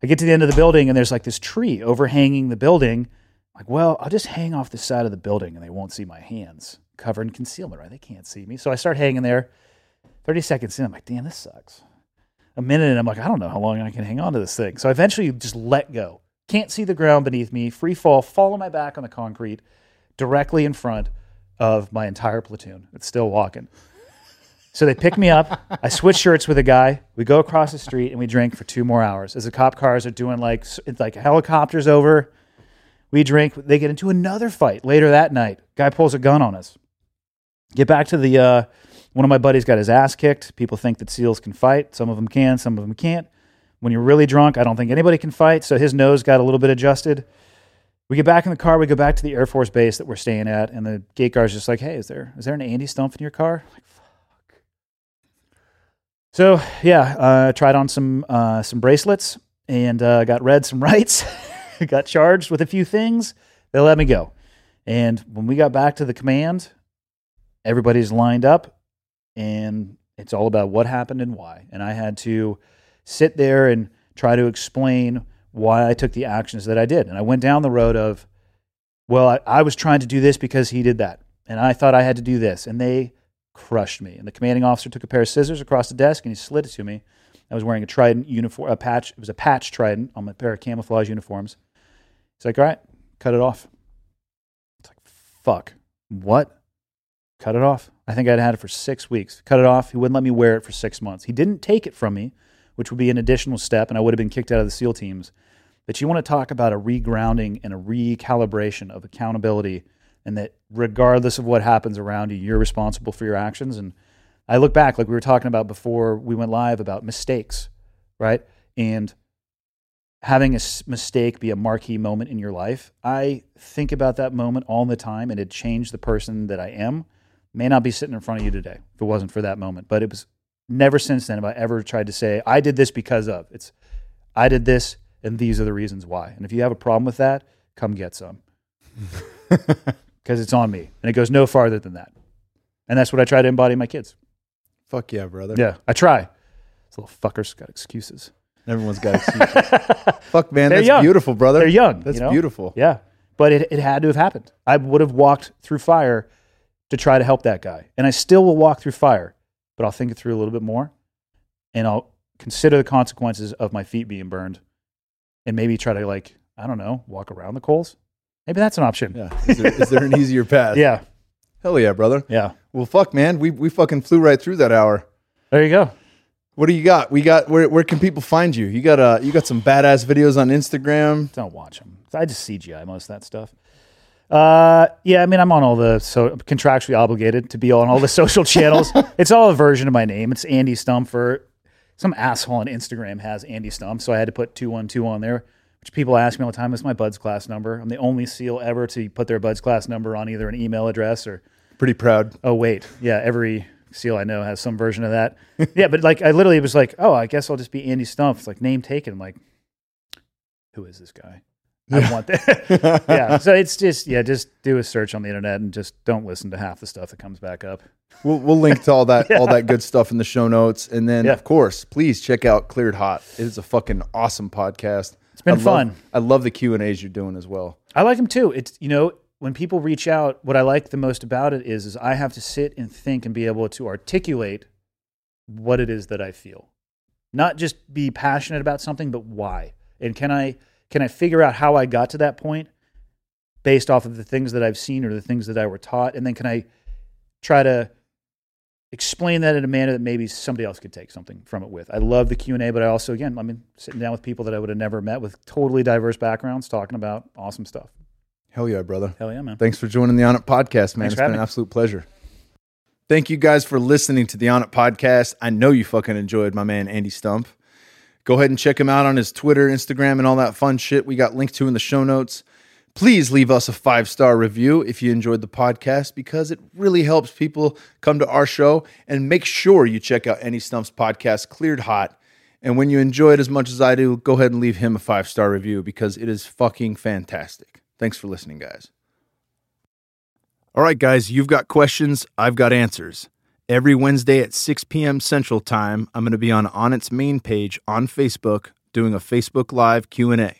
I get to the end of the building, and there's like this tree overhanging the building. I'm like, well, I'll just hang off the side of the building, and they won't see my hands covered in concealment, right? They can't see me. So I start hanging there. 30 seconds in, I'm like, damn, this sucks. A minute, and I'm like, I don't know how long I can hang on to this thing. So eventually just let go. Can't see the ground beneath me. Free fall, fall on my back on the concrete, directly in front of my entire platoon. It's still walking. So they pick me up. I switch shirts with a guy. We go across the street and we drink for two more hours. As the cop cars are doing like it's like helicopters over, we drink. They get into another fight later that night. Guy pulls a gun on us. Get back to the. Uh, one of my buddies got his ass kicked. People think that seals can fight. Some of them can. Some of them can't. When you're really drunk, I don't think anybody can fight. So his nose got a little bit adjusted. We get back in the car. We go back to the Air Force base that we're staying at, and the gate guard's just like, "Hey, is there is there an Andy Stumpf in your car?" I'm like, fuck. So yeah, uh, tried on some uh, some bracelets and uh, got read some [LAUGHS] rights. got charged with a few things. They let me go. And when we got back to the command, everybody's lined up, and it's all about what happened and why. And I had to sit there and try to explain why I took the actions that I did. And I went down the road of, well, I, I, was trying to do this because he did that. And I thought I had to do this. And they crushed me. And the commanding officer took a pair of scissors across the desk and he slid it to me. I was wearing a Trident uniform, a patch. It was a patch Trident on my pair of camouflage uniforms. He's like, all right, cut it off. It's like, fuck. What? Cut it off. I think I'd had it for six weeks. Cut it off. He wouldn't let me wear it for six months. He didn't take it from me, which would be an additional step, and I would have been kicked out of the SEAL teams. But you want to talk about a regrounding and a recalibration of accountability, and that regardless of what happens around you, you're responsible for your actions. And I look back, like we were talking about before we went live, about mistakes, right? And having a mistake be a marquee moment in your life, I think about that moment all the time, and it changed the person that I am. May not be sitting in front of you today if it wasn't for that moment, but it was never since then have I ever tried to say I did this because of. It's I did this and these are the reasons why. And if you have a problem with that, come get some. [LAUGHS] Because it's on me. And it goes no farther than that. And that's what I try to embody in my kids. Fuck yeah, brother. Yeah, I try. These little fuckers got excuses. Everyone's got [LAUGHS] excuses. Fuck, man. They're that's young. beautiful, brother. They're young. That's you know? beautiful. Yeah. But it, it had to have happened. I would have walked through fire to try to help that guy. And I still will walk through fire, but I'll think it through a little bit more and I'll consider the consequences of my feet being burned and maybe try to like I don't know walk around the coals. Maybe that's an option. Yeah. Is there, is there an easier path? [LAUGHS] Yeah. Hell yeah, brother. Yeah. Well, fuck, man. We we fucking flew right through that hour. There you go. What do you got? We got where where can people find you? You got uh you got some badass videos on Instagram. Don't watch them. I just CGI most of that stuff. Uh, yeah, I mean, I'm on all the so contractually obligated to be on all the [LAUGHS] social channels. [LAUGHS] It's all a version of my name. It's Andy Stumpfer some asshole on Instagram has Andy Stumpf, so I had to put two one two on there. Which people ask me all the time. It's my BUD/S class number. I'm the only SEAL ever to put their BUD/S class number on either an email address or. Pretty proud. Oh wait, yeah. Every SEAL I know has some version of that. [LAUGHS] yeah, but like I literally was like, oh, I guess I'll just be Andy Stumpf. It's like name taken. I'm like, who is this guy? I want that. [LAUGHS] yeah. So it's just yeah, just do a search on the internet and just don't listen to half the stuff that comes back up. We'll we'll link to all that [LAUGHS] yeah. all that good stuff in the show notes, and then yeah. of course, please check out Cleared Hot. It is a fucking awesome podcast. It's been I fun. Love, I love the Q and A's you're doing as well. I like them too. It's you know when people reach out, what I like the most about it is is I have to sit and think and be able to articulate what it is that I feel, not just be passionate about something, but why. And can I can I figure out how I got to that point based off of the things that I've seen or the things that I were taught? And then can I try to explain that in a manner that maybe somebody else could take something from it with. I love the Q&A, but I also, again, I mean, sitting down with people that I would have never met with totally diverse backgrounds talking about awesome stuff. Hell yeah, brother. Hell yeah, man. Thanks for joining the Onnit podcast, man. Thanks it's been an absolute pleasure. Thank you guys for listening to the Onnit podcast. I know you fucking enjoyed my man Andy Stumpf. Go ahead and check him out on his Twitter, Instagram, and all that fun shit we got linked to in the show notes. Please leave us a five star review if you enjoyed the podcast because it really helps people come to our show. And make sure you check out Andy Stumpf's podcast, Cleared Hot. And when you enjoy it as much as I do, go ahead and leave him a five star review because it is fucking fantastic. Thanks for listening, guys. All right, guys, you've got questions, I've got answers. Every Wednesday at 6 p.m. Central Time, I'm going to be on Onnit's main page on Facebook doing a Facebook Live Q&A.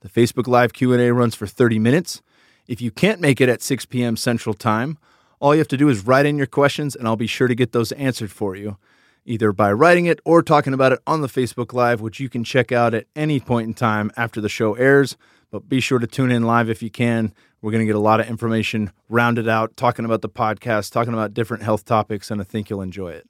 The Facebook Live Q&A runs for 30 minutes. If you can't make it at 6 p.m. Central Time, all you have to do is write in your questions and I'll be sure to get those answered for you, either by writing it or talking about it on the Facebook Live, which you can check out at any point in time after the show airs. But be sure to tune in live if you can. We're going to get a lot of information rounded out, talking about the podcast, talking about different health topics, and I think you'll enjoy it.